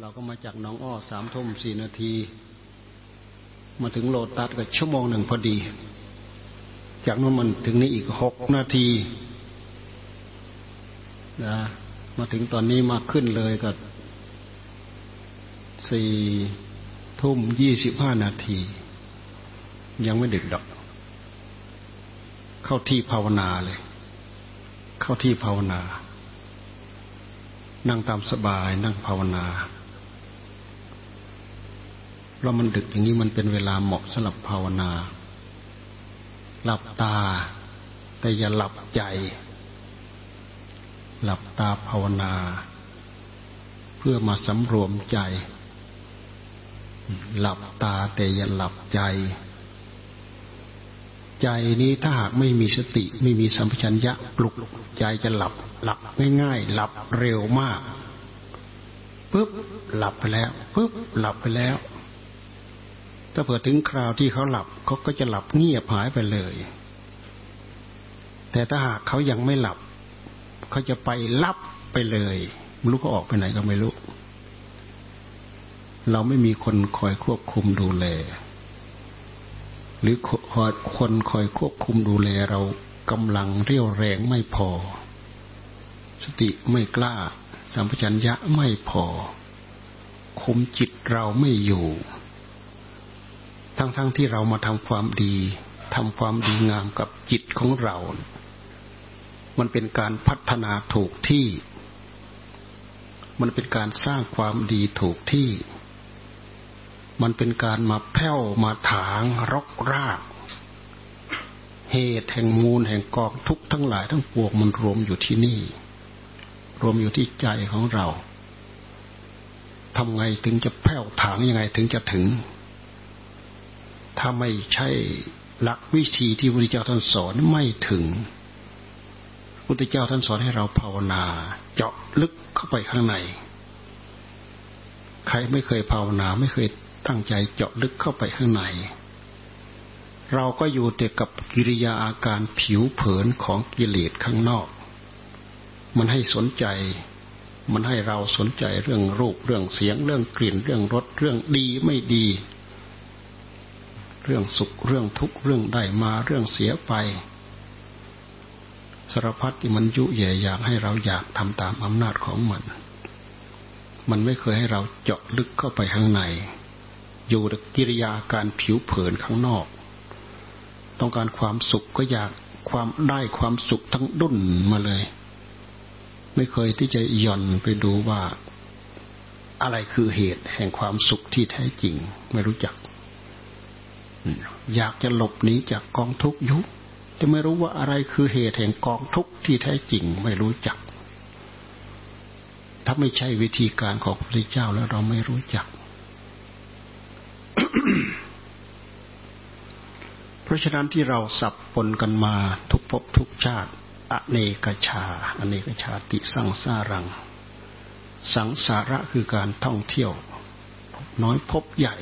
เราก็มาจากน้องอ้อสามทุ่มสี่นาที มาถึงโลตัสก็ชั่วโมงหนึ่งพอดี จากนั้นมันถึงนี้อีกหกนาทีนะมาถึงตอนนี้มาขึ้นเลยก็สี่ทุ่มยี่สิบห้านาที ยังไม่ดึกดอก เข้าที่ภาวนาเลย เข้าที่ภาวนา นั่งตามสบายนั่งภาวนา ราะมันดึกอย่างนี้มันเป็นเวลาเหมาะสำหรับภาวนา หลับตา แต่อย่าหลับใจ หลับตาภาวนา เพื่อมาสำรวมใจ หลับตาแต่อย่าหลับใจ ใจนี้ถ้าหากไม่มีสติ ไม่มีสัมผัสัญญะปลุกใจจะหลับ หลับง่ายๆหลับเร็วมากปุ๊บหลับไปแล้วปุ๊บหลับไปแล้ว ถ้าเผื่อถึงคราวที่เขาหลับเขาก็จะหลับเงียบหายไปเลย แต่ถ้าหากเขายังไม่หลับ เขาจะไปลับไปเลยไม่รู้เขาออกไปไหนก็ไม่รู้ เราไม่มีคนคอยควบคุมดูแล หรือคนคอยควบคุมดูแลเรากำลังเรี่ยวแรงไม่พอ สติไม่กล้า สัมปชัญญะไม่พอ คุมจิตเราไม่อยู่ ทั้งๆทที่เรามาทำความดีทำความดีงามกับจิตของเรา มันเป็นการพัฒนาถูกที่ มันเป็นการสร้างความดีถูกที่ มันเป็นการมาแผ่วมาถางรกราก เหตุแห่งมูลแห่งกองทุกทั้งหลายทั้งปวงมันรวมอยู่ที่นี่ รวมอยู่ที่ใจของเราทำไงถึงจะแผ่วถางยังไงถึงจะถึง ถ้าไม่ใช่หลักวิธีที่พระพุทธเจ้าท่านสอนไม่ถึงพระพุทธเจ้าท่านสอนให้เราภาวนา เจาะลึกเข้าไปข้างใน ใครไม่เคยภาวนาไม่เคยตั้งใจเจาะลึกเข้าไปข้างใน เราก็อยู่แต่กับกิริยาอาการผิวเผินของกิเลสข้างนอก มันให้สนใจ มันให้เราสนใจเรื่องรูปเรื่องเสียงเรื่องกลิ่นเรื่องรสเรื่องดีไม่ดี เรื่องสุขเรื่องทุกข์เรื่องได้มาเรื่องเสียไปสารพัดที่มันยุแย่อยากให้เราอยากทำตามอำนาจของมัน มันไม่เคยให้เราเจาะลึกเข้าไปข้างใน อยู่ในกิริยาการผิวเผินข้างนอก ต้องการความสุขก็อยากความได้ความสุขทั้งดุนมาเลย ไม่เคยที่จะย่อนไปดูว่า อะไรคือเหตุแห่งความสุขที่แท้จริง ไม่รู้จัก อยากจะหลบหนีจากกองทุกข์ยุแต่ไม่รู้ว่าอะไรคือเหตุแห่งกองทุกข์ที่แท้จริงไม่รู้จัก ถ้าไม่ใช่วิธีการของพระพุทธเจ้าแล้วเราไม่รู้จัก เพราะฉะนั้นที่เราสับปนกันมาทุกภพทุกชาติ อเนกชา อเนกชาติสังสารัง สังสาระคือการท่องเที่ยว น้อยพบใหญ่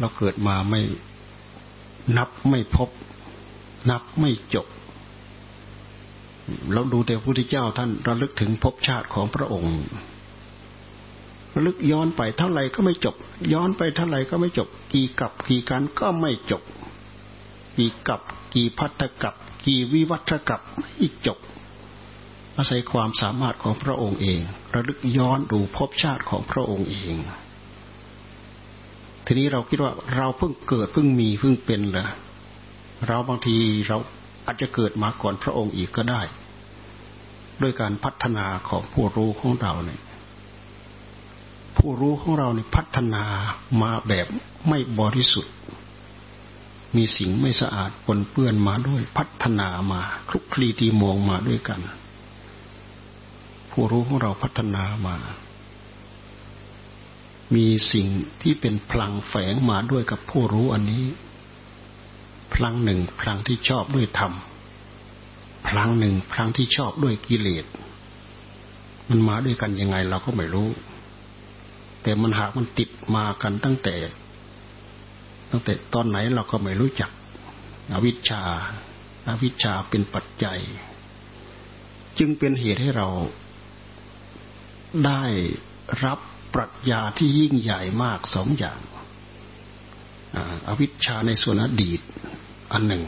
เราเกิดมาไม่นับไม่พบ นับไม่จบเราดูแต่พระพุทธเจ้าท่านระลึกถึงภพชาติของพระองค์ระลึกย้อนไปเท่าไหร่ก็ไม่จบ ย้อนไปเท่าไหร่ก็ไม่จบ กี่กับกี่การก็ไม่จบ กี่กับกี่พัฒกับ กี่วิวัฒกับไม่จบ อาศัยความสามารถของพระองค์เอง ระลึกย้อนดูภพชาติของพระองค์เอง ทีนี้เราคิดว่าเราเพิ่งเกิดเพิ่งมีเพิ่งเป็นเหรอเราบางทีเราอาจจะเกิดมาก่อนพระองค์อีกก็ได้ ด้วยการพัฒนาของผู้รู้ของเราเนี่ยผู้รู้ของเราเนี่ยพัฒนามาแบบไม่บริสุทธิ์ มีสิ่งไม่สะอาดปนเปื้อนมาด้วยพัฒนามาคลุกคลีตีมองมาด้วยกัน ผู้รู้ของเราพัฒนามา มีสิ่งที่เป็นพลังแฝงมาด้วยกับผู้รู้อันนี้ พลังหนึ่งพลังที่ชอบด้วยธรรม พลังหนึ่งพลังที่ชอบด้วยกิเลส มันมาด้วยกันยังไงเราก็ไม่รู้ แต่มันหากมันติดมากันตั้งแต่ ตั้งแต่ตอนไหนเราก็ไม่รู้จัก อวิชชาอาวิชชาเป็นปัจจัย จึงเป็นเหตุให้เราได้รับ ปรัชญาที่ยิ่งใหญ่มากสองอย่างอวิชชาในส่วนอดีตอันหนึ่ง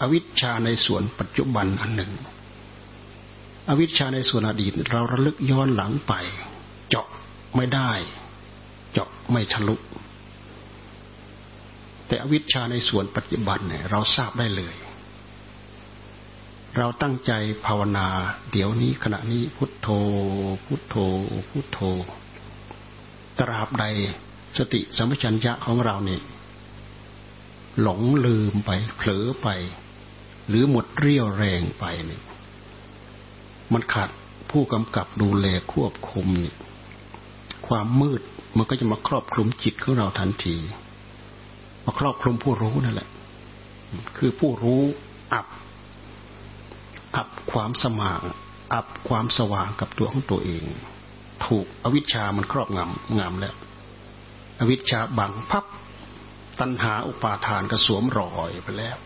อวิชชาในส่วนปัจจุบันอันหนึ่ง อวิชชาในส่วนอดีต เราระลึกย้อนหลังไป เจาะไม่ได้ เจาะไม่ทะลุแต่อวิชชาในส่วนปัจจุบันเนี่ยเราทราบได้เลย เราตั้งใจภาวนา เดี๋ยวนี้ขณะนี้พุทโธ พุทโธ พุทโธ ตราบใดสติสัมปชัญญะของเราเนี่ยหลงลืมไป เผลอไป หรือหมดเรี่ยวแรงไปเนี่ยมันขาดผู้กำกับดูแลควบคุมเนี่ยความมืดมันก็จะมาครอบคลุมจิตของเราทันที มาครอบคลุมผู้รู้นั่นแหละ คือผู้รู้อับ อับความสมางอับความสว่างกับตัวของตัวเอง ถูกอวิชชามันครอบงำงำแล้ว อวิชชาบังพับตัณหาอุปาทานก็สวมรอยไปแล้ว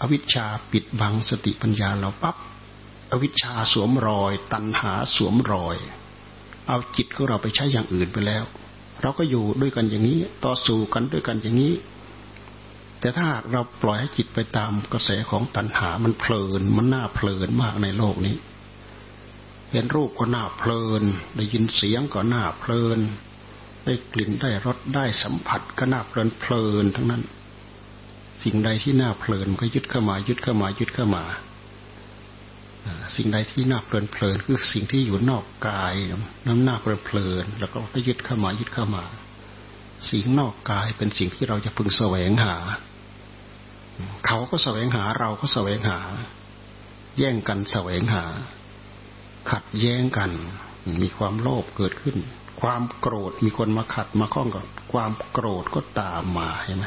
อวิชชาปิดบังสติปัญญาเราปับ๊บอวิชชาสวมรอย ตัณหาสวมรอย เอาจิตของเราไปใช้อย่างอื่นไปแล้ว เราก็อยู่ด้วยกันอย่างนี้ ต่อสู้กันด้วยกันอย่างนี้ แต่ถ้าหากเราปล่อยให้จิตไปตามกระแสของตัณหามันเพลิน มันน่าเพลินมากในโลกนี้ เห็นรูปก็น่าเพลิน ได้ยินเสียงก็น่าเพลิน ได้กลิ่นได้รสได้สัมผัสก็น่าเพลินเพลินทั้งนั้น สิ่งใดที่น่าเพลินก็ยึดเข้ามา ยึดเข้ามา ยึดเข้ามาสิ่งใดที่น่าเพลินเพลินคือสิ่งที่อยู่นอกกายน้ำหน้าเพลินเพลินแล้วก็ยึดเข้ามายึดเข้ามา สิ่งนอกกายเป็นสิ่งที่เราจะพึงแสวงหา เขาก็แสวงหาเราก็แสวงหา แย่งกันแสวงหา ขัดแย้งกัน มีความโลภเกิดขึ้น ความโกรธมีคนมาขัดมาข้องกับความโกรธก็ตามมาเห็นไหม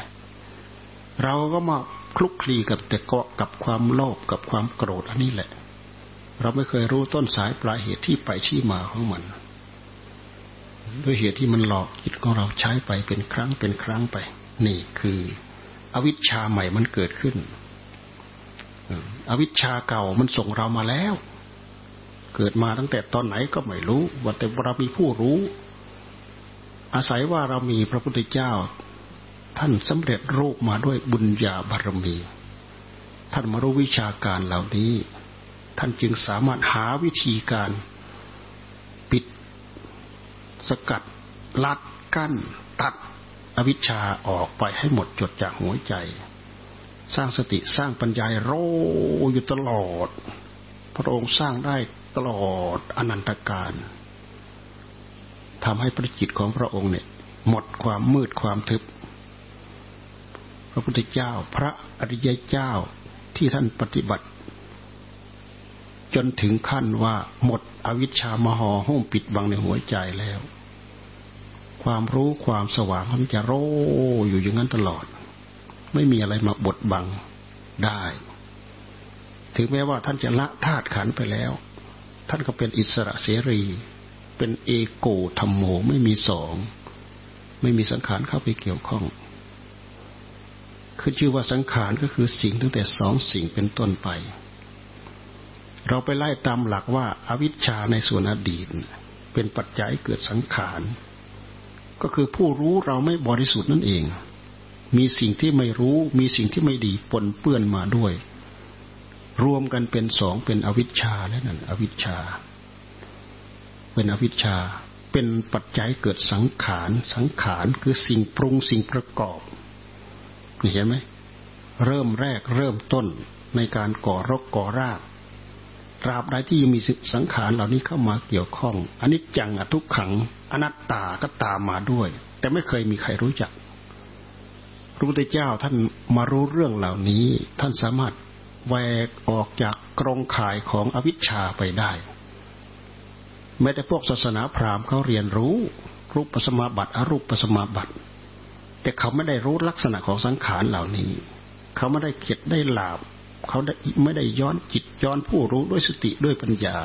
เราก็มาคลุกคลีกับแต่เกาะกับความโลภกับความโกรธอันนี้แหละ เราไม่เคยรู้ต้นสายปลายเหตุที่ไปที่มาของมันด้วยเหตุที่มันหลอกจิตของเราใช้ไปเป็นครั้งเป็นครั้งไป นี่คือ อวิชชาใหม่มันเกิดขึ้น อวิชชาเก่ามันส่งเรามาแล้ว เกิดมาตั้งแต่ตอนไหนก็ไม่รู้ ว่าแต่เรามีผู้รู้ อาศัยว่าเรามีพระพุทธเจ้า ท่านสำเร็จรูปมาด้วยบุญญาบารมี ท่านมารู้วิชาการเหล่านี้ ท่านจึงสามารถหาวิธีการ ปิด สกัด ลัดกั้น ตัดอวิชชาออกไปให้หมดจดจากหัวใจ สร้างสติสร้างปัญญาโรอยู่ตลอด พระองค์สร้างได้ ตลอดอนันตการทำให้พระจิตของพระองค์เนี่ย หมดความมืดความทึบ พระพุทธเจ้าพระอริยเจ้าที่ท่านปฏิบัติ จนถึงขั้นว่าหมดอวิชชามหอหุ้มปิดบังในหัวใจแล้ว ความรู้ความสว่างมันจะโรอยู่อย่างนั้นตลอด ไม่มีอะไรมาบดบังได้ ถึงแม้ว่าท่านจะละธาตุขันไปแล้ว ท่านก็เป็นอิสระเสรี เป็นเอโกธรรมโมไม่มีสอง ไม่มีสังขารเข้าไปเกี่ยวข้องคือชื่อว่าสังขารก็คือสิ่งตั้งแต่สองสิ่งเป็นต้นไป เราไปไล่ตามหลักว่าอาวิชชาในส่วนอดีต เป็นปัจจัยเกิดสังขารก็คือผู้รู้เราไม่บริสุทธิ์นั่นเอง มีสิ่งที่ไม่รู้ มีสิ่งที่ไม่ดีปนเปื้อนมาด้วย รวมกันเป็นสองเป็นอวิชชาแล้วนั่นอวิชชา เป็นอวิชชา เป็นปัจจัยเกิดสังขาร สังขารคือสิ่งปรุงสิ่งประกอบเห็นไหมเริ่มแรกเริ่มต้นในการก่อรกก่อรากตราบใดที่ยังมีสังขารเหล่านี้เข้ามาเกี่ยวข้องอันนี้จังอทุกขัง อนัตตาก็ตามมาด้วย แต่ไม่เคยมีใครรู้จักพระพุทธเจ้าท่านมารู้เรื่องเหล่านี้ ท่านสามารถ แวกออกจากกรงข่ายของอวิชชาไปได้ แม้แต่พวกศาสนาพราหมณ์เขาเรียนรู้รูปปัสมาบัติอรูปปัสมาบัติ แต่เขาไม่ได้รู้ลักษณะของสังขารเหล่านี้ เขาไม่ได้เข็ดได้หลาบ เขาไม่ได้ย้อนจิตย้อนผู้รู้ด้วยสติด้วยปัญญา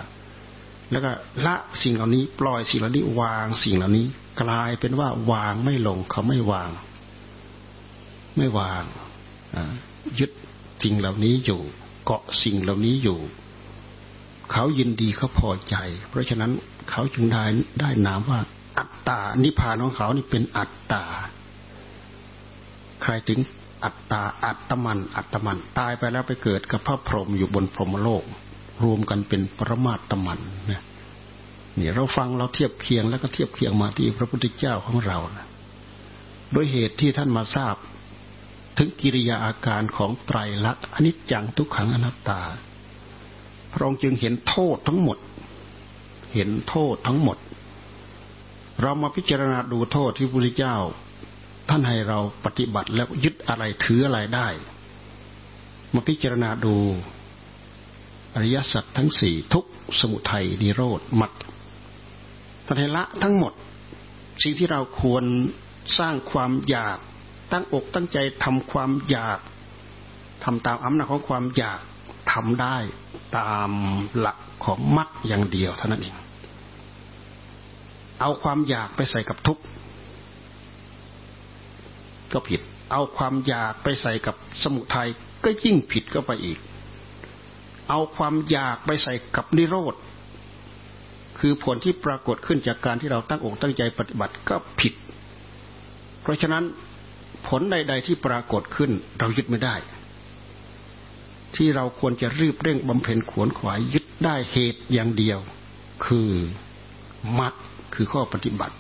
แล้วก็ละสิ่งเหล่านี้ปล่อยสิ่งเหล่านี้วางสิ่งเหล่านี้ กลายเป็นว่าวางไม่ลงเขาไม่วาง ไม่วางยึด สิ่งเหล่านี้อยู่ เกาะสิ่งเหล่านี้อยู่ เขายินดีเขาพอใจ เพราะฉะนั้นเขาจึงได้ได้นามว่า อัตตา นิพพานของเขานี่เป็นอัตตา ใครถึงอัตตาอัตมัน อัตมัน ตายไปแล้วไปเกิดกับพระพรหมอยู่บนพรหมโลก รวมกันเป็นปรมาตมันนะนี่เราฟังเราเทียบเคียงแล้วก็เทียบเคียงมาที่พระพุทธเจ้าของเรานะโดยเหตุที่ท่านมาทราบ ถึงกิริยาอาการของไตรลักษณ์อนิจจังทุกขังอนัตตา พระองค์จึงเห็นโทษทั้งหมด เห็นโทษทั้งหมด เรามาพิจารณาดูโทษที่พระพุทธเจ้า ท่านให้เราปฏิบัติแล้วยึดอะไรถืออะไรได้ มาพิจารณาดูอริยสัจทั้งสี่ทุกสมุทัยนิโรธมัดท่านให้ละทั้งหมด สิ่งที่เราควรสร้างความอยาก ตั้งอกตั้งใจทำความอยากทำตามอำนาจของความอยากทำได้ตามหลักของมรรคอย่างเดียวเท่านั้นเอง เอาความอยากไปใส่กับทุกข์ก็ผิด เอาความอยากไปใส่กับสมุทัยก็ยิ่งผิดก็ไปอีก เอาความอยากไปใส่กับนิโรธ คือผลที่ปรากฏขึ้นจากการที่เราตั้งอกตั้งใจปฏิบัติก็ผิด เพราะฉะนั้น ผลใด ๆ ที่ปรากฏขึ้น เรายึดไม่ได้ ที่เราควรจะรีบเร่งบำเพ็ญขวนขวายยึดได้เหตุอย่างเดียว คือมัดคือข้อปฏิบัติ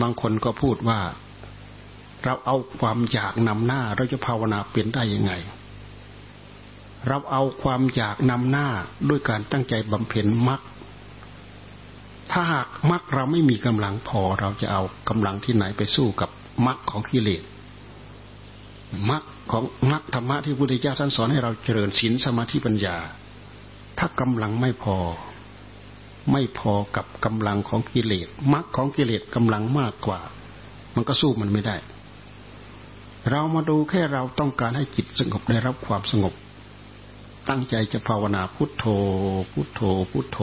บางคนก็พูดว่า เราเอาความอยากนำหน้า เราจะภาวนาเป็นได้ยังไง เราเอาความอยากนำหน้าด้วยการตั้งใจบำเพ็ญมัด ถ้าหากมรรคเราไม่มีกำลังพอเราจะเอากำลังที่ไหนไปสู้กับมรรคของกิเลสมรรคของมรรคธรรมะที่พระพุทธเจ้าท่านสอนให้เราเจริญศีลสมาธิปัญญา ถ้ากำลังไม่พอ ไม่พอกับกำลังของกิเลสมรรคของกิเลสกำลังมากกว่า มันก็สู้มันไม่ได้ เรามาดูแค่เราต้องการให้จิตสงบได้รับความสงบ ตั้งใจจะภาวนาพุทโธ พุทโธ พุทโธ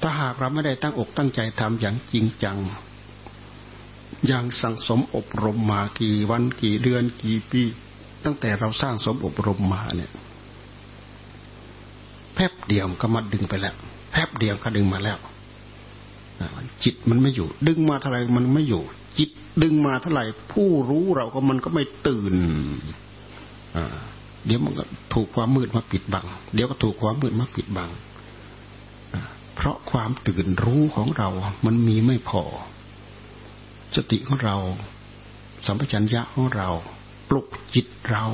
ถ้าหากเราไม่ได้ตั้งอกตั้งใจทำอย่างจริงจัง อย่างสั่งสมอบรมมากี่วันกี่เดือนกี่ปี ตั้งแต่เราสร้างสมอบรมมาเนี่ยแป๊บเดียวก็มาดึงไปแล้วแป๊บเดียวก็ดึงมาแล้วจิตมันไม่อยู่ ดึงมาเท่าไหร่มันไม่อยู่ จิตดึงมาเท่าไหร่ผู้รู้เราก็มันก็ไม่ตื่นเดี๋ยวมันก็ถูกความมืดมาปิดบัง เดี๋ยวก็ถูกความมืดมาปิดบัง เพราะความตื่นรู้ของเรา มันมีไม่พอ สติของเรา สัมปชัญญะของเรา ปลุกจิตเรา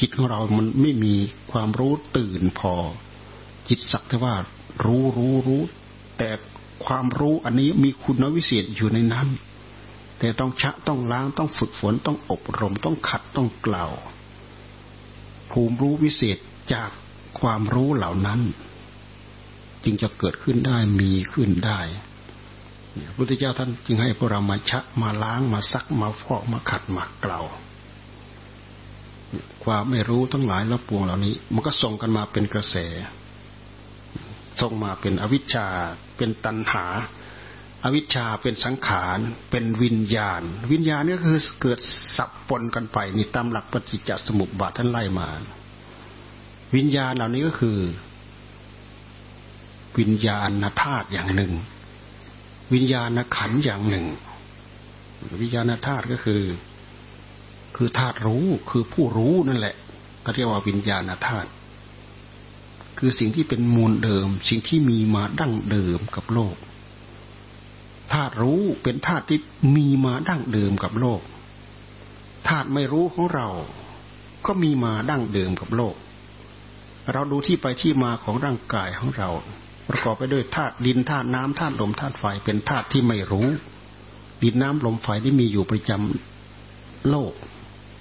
จิตของเรา มันไม่มีความรู้ตื่นพอ จิตสักแต่ว่า รู้รู้รู้ แต่ความรู้อันนี้มีคุณวิเศษอยู่ในนั้น แต่ต้องชะต้องล้างต้องฝึกฝนต้องอบรมต้องขัดต้องกล่าว ภูมิรู้วิเศษจากความรู้เหล่านั้น จึงจะเกิดขึ้นได้มีขึ้นได้พระพุทธเจ้าท่านจึงให้พวกเรามาชะมาล้างมาซักมาฟอกมาขัดมาเกลาความไม่รู้ทั้งหลายแล้วปวงเหล่านี้ มันก็ส่งกันมาเป็นกระแส ส่งมาเป็นอวิชชา เป็นตัณหา อวิชชาเป็นสังขาร เป็นวิญญาณ วิญญาณนี่คือเกิดสับปนกันไปนี่ตามหลักปฏิจจสมุปบาทท่านไล่มา วิญญาณเหล่านี้ก็คือ วิญญาณธาตุอย่างหนึ่ง วิญญาณขันอย่างหนึ่ง วิญญาณธาตุก็คือ คือธาตุรู้คือผู้รู้นั่นแหละก็เรียกว่าวิญญาณธาตุคือสิ่งที่เป็นมูลเดิม สิ่งที่มีมาดั้งเดิมกับโลกธาตุรู้เป็นธาตุที่มีมาดั้งเดิมกับโลกธาตุไม่รู้ของเรา ก็มีมาดั้งเดิมกับโลก เราดูที่ไปที่มาของร่างกายของเรา ประกอบไปด้วยธาตุดินธาตุน้ำธาตุลมธาตุไฟเป็นธาตุที่ไม่รู้ ดินน้ำลมไฟที่มีอยู่ประจำโลก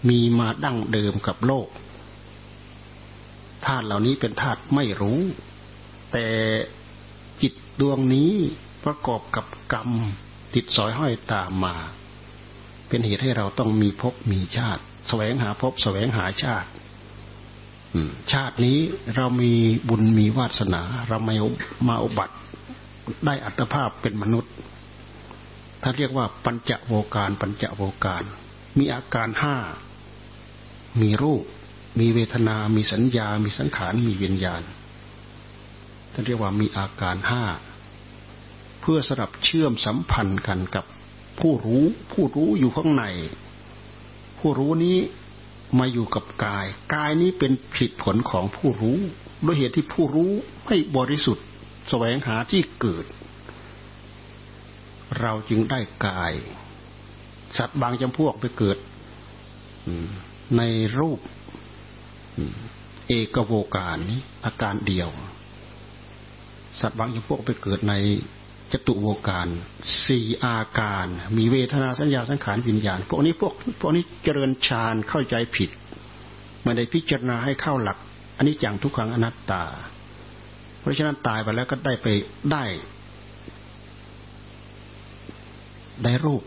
มีมาดั้งเดิมกับโลกธาตุเหล่านี้เป็นธาตุไม่รู้ แต่จิตดวงนี้ประกอบกับกรรมติดสอยห้อยตามมา เป็นเหตุให้เราต้องมีภพมีชาติแสวงหาภพแสวงหาชาติ ชาตินี้เรามีบุญมีวาสนา เราไม่มาอุบัติได้อัตภาพเป็นมนุษย์ ถ้าเรียกว่าปัญจโวการปัญจโวการ มีอาการห้า มีรูป มีเวทนา มีสัญญา มีสังขาร มีวิญญาณท่านเรียกว่ามีอาการห้า เพื่อสลับเชื่อมสัมพันธ์กันกับผู้รู้ ผู้รู้อยู่ข้างใน ผู้รู้นี้ มาอยู่กับกาย กายนี้เป็นผลผลของผู้รู้ด้วยเหตุที่ผู้รู้ไม่บริสุทธิ์ แสวงหาที่เกิด เราจึงได้กาย สัตว์บางจำพวกไปเกิดในรูปเอกโวการนี้อาการเดียว สัตว์บางจำพวกไปเกิดใน จตุโวการสี่อาการ มีเวทนาสัญญาสังขารวิญญาณ พวกนี้พวกพวกนี้เจริญฌานเข้าใจผิดไม่ได้พิจารณาให้เข้าหลักอันนี้จังทุกขังอนัตตา เพราะฉะนั้นตายไปแล้วก็ได้ไปได้ ได้รูป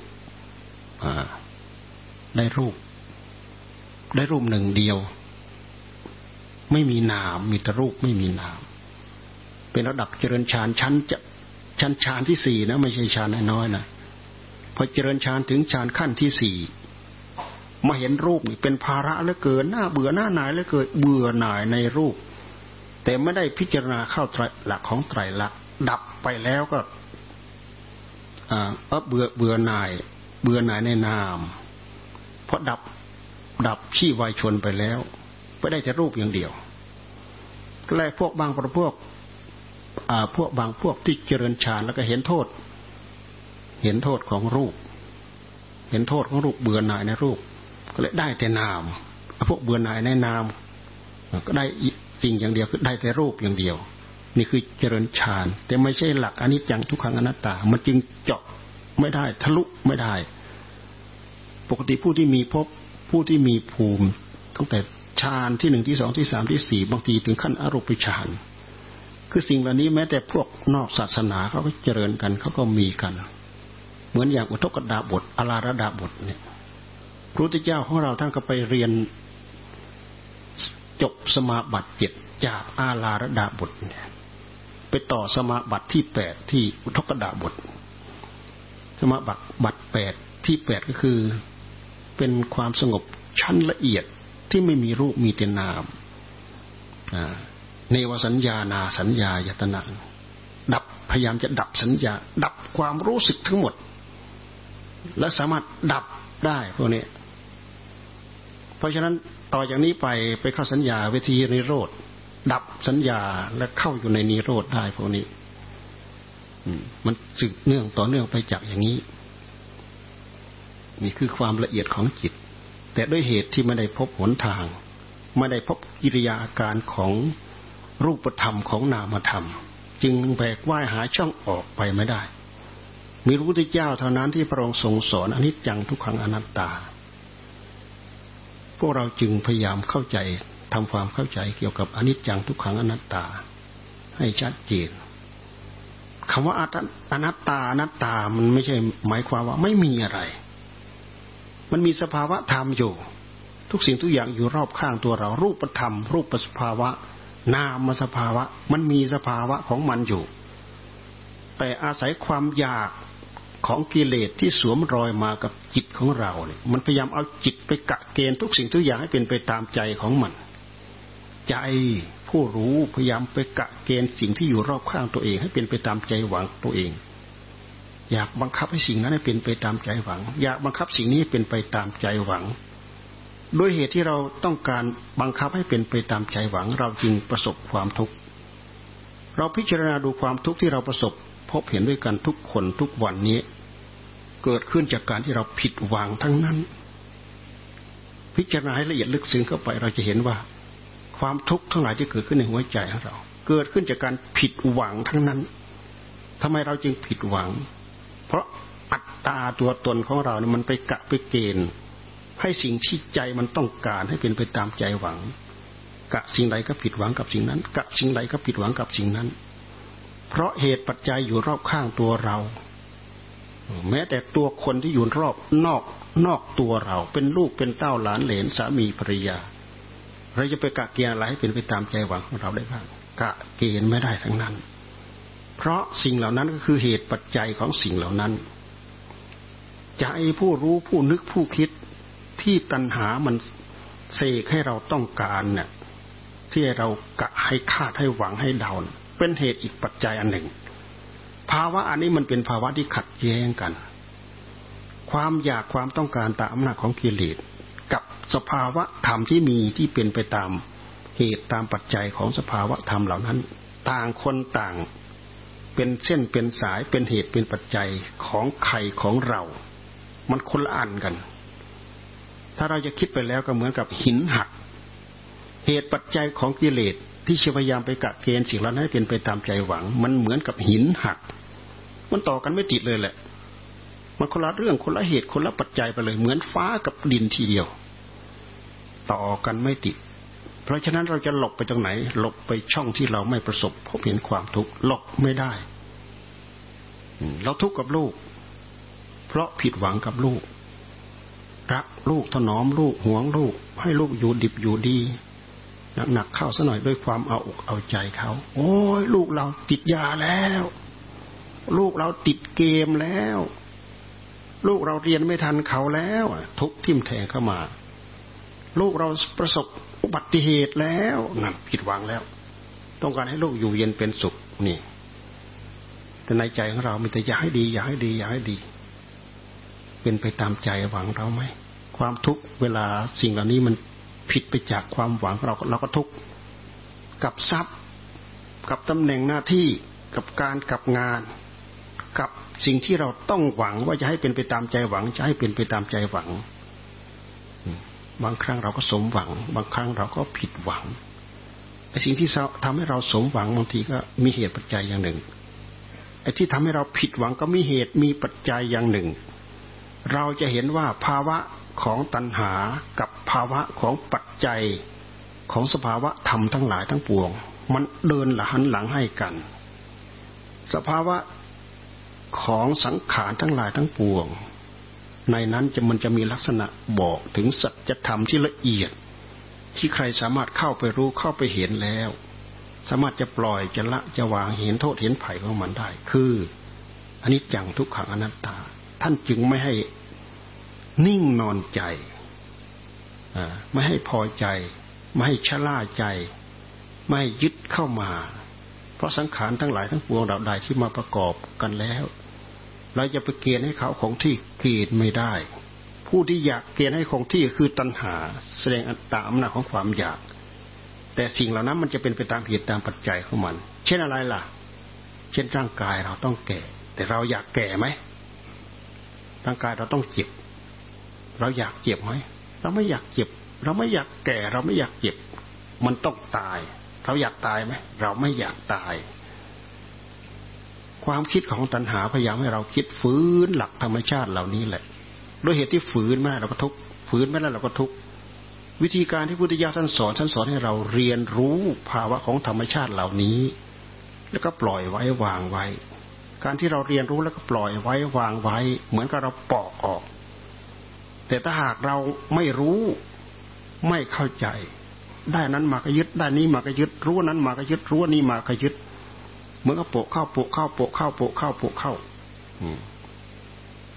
ได้รูป ได้รูปหนึ่งเดียว ไม่มีนาม มีแต่รูปไม่มีนาม เป็นระดับเจริญฌานชั้นจะ ชั้นฌานที่สี่นะไม่ใช่ฌานน้อยนะพอเจริญฌานถึงฌานขั้นที่สี่มาเห็นรูปนี่เป็นภาระเหลือเกินหน้าเบื่อหน้าหนายเหลือเกินเบื่อหน่ายในรูป แต่ไม่ได้พิจารณาเข้าหลักของไตรลักษณ์ดับไปแล้วก็อ่าเบื่อเบื่อหน่าย เบื่อหน่ายในนามเพราะดับดับขี้วายชนไปแล้วไม่ได้จะรูปอย่างเดียวแลพวกบางประพวก พวกบางพวกที่เจริญฌานแล้วก็เห็นโทษ เห็นโทษของรูป เห็นโทษของรูปเบื่อหน่ายในรูป ก็เลยได้แต่นาม พวกเบื่อหน่ายในนาม ก็ได้สิ่งอย่างเดียวคือได้แต่รูปอย่างเดียว นี่คือเจริญฌานแต่ไม่ใช่หลักอนิจจังทุกขังอนัตตา มันจึงเจาะไม่ได้ทะลุไม่ได้ ปกติผู้ที่มีพบผู้ที่มีภูมิตั้งแต่ฌานที่หนึ่งที่สองที่สามที่สี่บางทีถึงขั้นอรูปฌาน คือสิ่งเหล่านี้แม้แต่พวกนอกศาสนาเขาก็เจริญกันเขาก็มีกัน เหมือนอย่างอุทกดาบทอลาระดาบทเนี่ยพระพุทธเจ้าของเราท่านก็ไปเรียนจบสมาบัติเจ็ดจากอาลาระดาบทเนี่ยไปต่อสมาบัติที่แปดที่อุทกดาบท สมาบัติบัติแปดที่แปดก็คือเป็นความสงบชั้นละเอียดที่ไม่มีรูปมีแต่นามอ่า เนวสัญญานาสัญญายตนะดับพยายามจะดับสัญญา ดับความรู้สึกทั้งหมด และสามารถดับได้พวกนี้เพราะฉะนั้นต่อจากนี้ไปไปเข้าสัญญาเวทีนิโรธดับสัญญาและเข้าอยู่ในนิโรธได้พวกนี้มันสืบเนื่องต่อเนื่องไปจากอย่างนี้ นี่คือความละเอียดของจิต แต่ด้วยเหตุที่ไม่ได้พบหนทาง ไม่ได้พบกิริยาอาการของ รูปธรรมของนามธรรม จึงแบกว่ายหาช่องออกไปไม่ได้ มีพระพุทธเจ้าเท่านั้นที่พระองค์ทรงสอนอนิจจังทุกขังอนัตตา พวกเราจึงพยายามเข้าใจทำความเข้าใจเกี่ยวกับอนิจจังทุกขังอนัตตา ให้ชัดเจนคำว่าอนัตตาอนัตตามันไม่ใช่หมายความว่าไม่มีอะไร มันมีสภาวะธรรมอยู่ ทุกสิ่งทุกอย่างอยู่รอบข้างตัวเรา รูปธรรม รูปสภาวะ นามสภาวะ มันมีสภาวะของมันอยู่ แต่อาศัยความอยากของกิเลสที่สวมรอยมากับจิตของเราเนี่ยมันพยายามเอาจิตไปกะเกณฑ์ทุกสิ่งทุกอย่างให้เป็นไปตามใจของมัน ใจผู้รู้พยายามไปกะเกณฑ์สิ่งที่อยู่รอบข้างตัวเอง ให้เป็นไปตามใจหวังตัวเอง อยากบังคับให้สิ่งนั้นให้เป็นไปตามใจหวัง อยากบังคับสิ่งนี้เป็นไปตามใจหวัง ด้วยเหตุที่เราต้องการบังคับให้เป็นไปตามใจหวัง เราจึงประสบความทุกข์ เราพิจารณาดูความทุกข์ที่เราประสบ พบเห็นด้วยกันทุกคนทุกวันนี้ เกิดขึ้นจากการที่เราผิดหวังทั้งนั้น พิจารณาให้ละเอียดลึกซึ้งเข้าไปเราจะเห็นว่า ความทุกข์ทั้งหลายที่เกิดขึ้นในหัวใจของเรา เกิดขึ้นจากการผิดหวังทั้งนั้นทำไมเราจึงผิดหวัง เพราะอัตตาตัวตนของเราเนี่ยมันไปกะไปเกณฑ์ ให้สิ่งที่ใจมันต้องการให้เป็นไปตามใจหวัง กะสิ่งใดก็ผิดหวังกับสิ่งนั้น กะสิ่งใดก็ผิดหวังกับสิ่งนั้น เพราะเหตุปัจจัยอยู่รอบข้างตัวเรา แม้แต่ตัวคนที่อยู่รอบนอกนอกตัวเรา เป็นลูกเป็นเต้าหลานเหลนสามีภรรยาเราจะไปกะเกณฑ์อะไรให้เป็นไปตามใจหวังของเราได้บ้างกะเกณฑ์ไม่ได้ทั้งนั้น เพราะสิ่งเหล่านั้นก็คือเหตุปัจจัยของสิ่งเหล่านั้นใจผู้รู้ผู้นึกผู้คิด ที่ตัณหามันเสกให้เราต้องการเนี่ยที่เรากะให้คาดให้หวังให้เดาเป็นเหตุอีกปัจจัยอันหนึ่ง ภาวะอันนี้มันเป็นภาวะที่ขัดแย้งกัน ความอยากความต้องการตามอำนาจของกิเลสกับสภาวะธรรมที่มีที่เป็นไปตามเหตุตามปัจจัยของสภาวะธรรมเหล่านั้น ต่างคนต่าง เป็นเส้นเป็นสายเป็นเหตุเป็นปัจจัยของใครของเรา มันคนละอันกัน ถ้าเราจะคิดไปแล้วก็เหมือนกับหินหัก เหตุปัจจัยของกิเลสที่พยายามไปกะเกณฑ์สิ่งเหล่านั้นให้เป็นไปตามใจหวัง มันเหมือนกับหินหัก มันต่อกันไม่ติดเลยแหละ มันคนละเรื่องคนละเหตุคนละปัจจัยไปเลย เหมือนฟ้ากับดินทีเดียว ต่อกันไม่ติด เพราะฉะนั้นเราจะหลบไปตรงไหน หลบไปช่องที่เราไม่ประสบพบเห็นความทุกข์หลบไม่ได้เราทุกข์กับลูก เพราะผิดหวังกับลูก รักลูกถนอมลูกห่วงลูก ให้ลูกอยู่ดิบอยู่ดีหนักๆเข้าซะหน่อยด้วยความเอาอกเอาใจเขา โอ้ยลูกเราติดยาแล้ว ลูกเราติดเกมแล้ว ลูกเราเรียนไม่ทันเขาแล้วทุกทิ่มแทงเข้ามา ลูกเราประสบอุบัติเหตุแล้วนั่นผิดหวังแล้ว ต้องการให้ลูกอยู่เย็นเป็นสุขนี่ แต่ในใจของเรามีแต่อยากให้ดีอยากให้ดีอยากให้ดี เป็นไปตามใจหวังเราไหม ความทุกข์เวลาสิ่งเหล่านี้มันผิดไปจากความหวังเราเราก็ทุกข์กับทรัพย์ กับตำแหน่งหน้าที่กับการกับงาน กับสิ่งที่เราต้องหวังว่าจะให้เป็นไปตามใจหวัง จะให้เป็นไปตามใจหวัง บางครั้งเราก็สมหวัง บางครั้งเราก็ผิดหวังไอ้สิ่งที่ทำให้เราสมหวังบางทีก็มีเหตุปัจจัยอย่างหนึ่งไอ้ที่ทำให้เราผิดหวังก็มีเหตุมีปัจจัยอย่างหนึ่ง เราจะเห็นว่าภาวะ ของตัณหากับภาวะของปัจจัยของสภาวะธรรมทั้งหลายทั้งปวง มันเดินหลังหลังให้กัน สภาวะของสังขารทั้งหลายทั้งปวง ในนั้นจะมันจะมีลักษณะบอกถึงสัจธรรมที่ละเอียด ที่ใครสามารถเข้าไปรู้เข้าไปเห็นแล้ว สามารถจะปล่อยจะละจะวางเห็นโทษเห็นไผ่ของมันได้ คืออันนี้จังทุกขังอนัตตา ท่านจึงไม่ให้ นิ่งนอนใจไม่ให้พอใจ ไม่ให้ชะล่าใจ ไม่ให้ยึดเข้ามา เพราะสังขารทั้งหลายทั้งปวงดาวใดที่มาประกอบกันแล้ว เราจะไปเกณฑ์ให้เขาของที่เกณฑ์ไม่ได้ ผู้ที่อยากเกณฑ์ให้คงที่คือตัณหา แสดงอัตตาอำนาจของความอยาก แต่สิ่งเหล่านั้นมันจะเป็นไปตามเหตุตามปัจจัยของมัน เช่นอะไรล่ะ เช่นร่างกายเราต้องแก่ แต่เราอยากแก่ไหมร่างกายเราต้องเจ็บ เราอยากเจ็บไหมเราไม่อยากเจ็บ เราไม่อยากแก่ เราไม่อยากเจ็บ มันต้องตาย เราอยากตายไหมเราไม่อยากตาย ความคิดของตัณหาพยายามให้เราคิดฟื้นหลักธรรมชาติเหล่านี้แหละด้วยเหตุที่ฝืนแม่เราก็ทุกฝืนไม่ได้เราก็ทุกวิธีการที่พุทธิยถาท่านสอนท่านสอนให้เราเรียนรู้ภาวะของธรรมชาติเหล่านี้ แล้วก็ปล่อยไว้วางไว้ การที่เราเรียนรู้แล้วก็ปล่อยไว้วางไว้ เหมือนกับเราปอกออก แต่ถ้าหากเราไม่รู้ไม่เข้าใจ ได้นั้นมาก็ยึดได้นี้มาก็ยึดรู้นั้นมาก็ยึดรู้นี้มาก็ยึดเมื่อก็โปะเข้าโปะเข้าโปะเข้าโปะเข้าโปะเข้า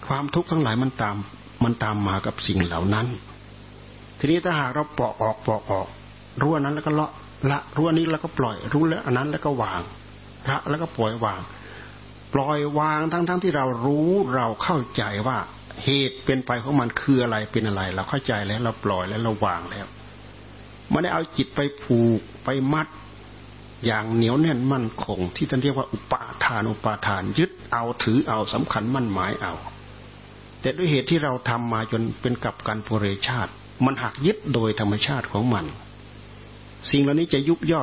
ความทุกข์ทั้งหลายมันตาม มันตามมากับสิ่งเหล่านั้น ทีนี้ถ้าหากเราปอกออกปอกออกรู้อันนั้นแล้วก็ละละรู้อันนี้แล้วก็ปล่อยรู้แล้วอันนั้นแล้วก็วางละแล้วก็ปล่อยวาง ปล่อยวางทั้งๆทที่เรารู้เราเข้าใจว่า เหตุเป็นไปของมันคืออะไรเป็นอะไร เราเข้าใจแล้วเราปล่อยแล้วเราวางแล้วไม่ได้เอาจิตไปผูกไปมัด อย่างเหนียวแน่นมั่นคง ที่ท่านเรียกว่าอุปาทานอุปาทาน ยึดเอาถือเอาสำคัญมั่นหมายเอา แต่ด้วยเหตุที่เราทำมาจนเป็นกับการโพเรชาติ มันหักยึดโดยธรรมชาติของมัน สิ่งเหล่านี้จะยุบย่อ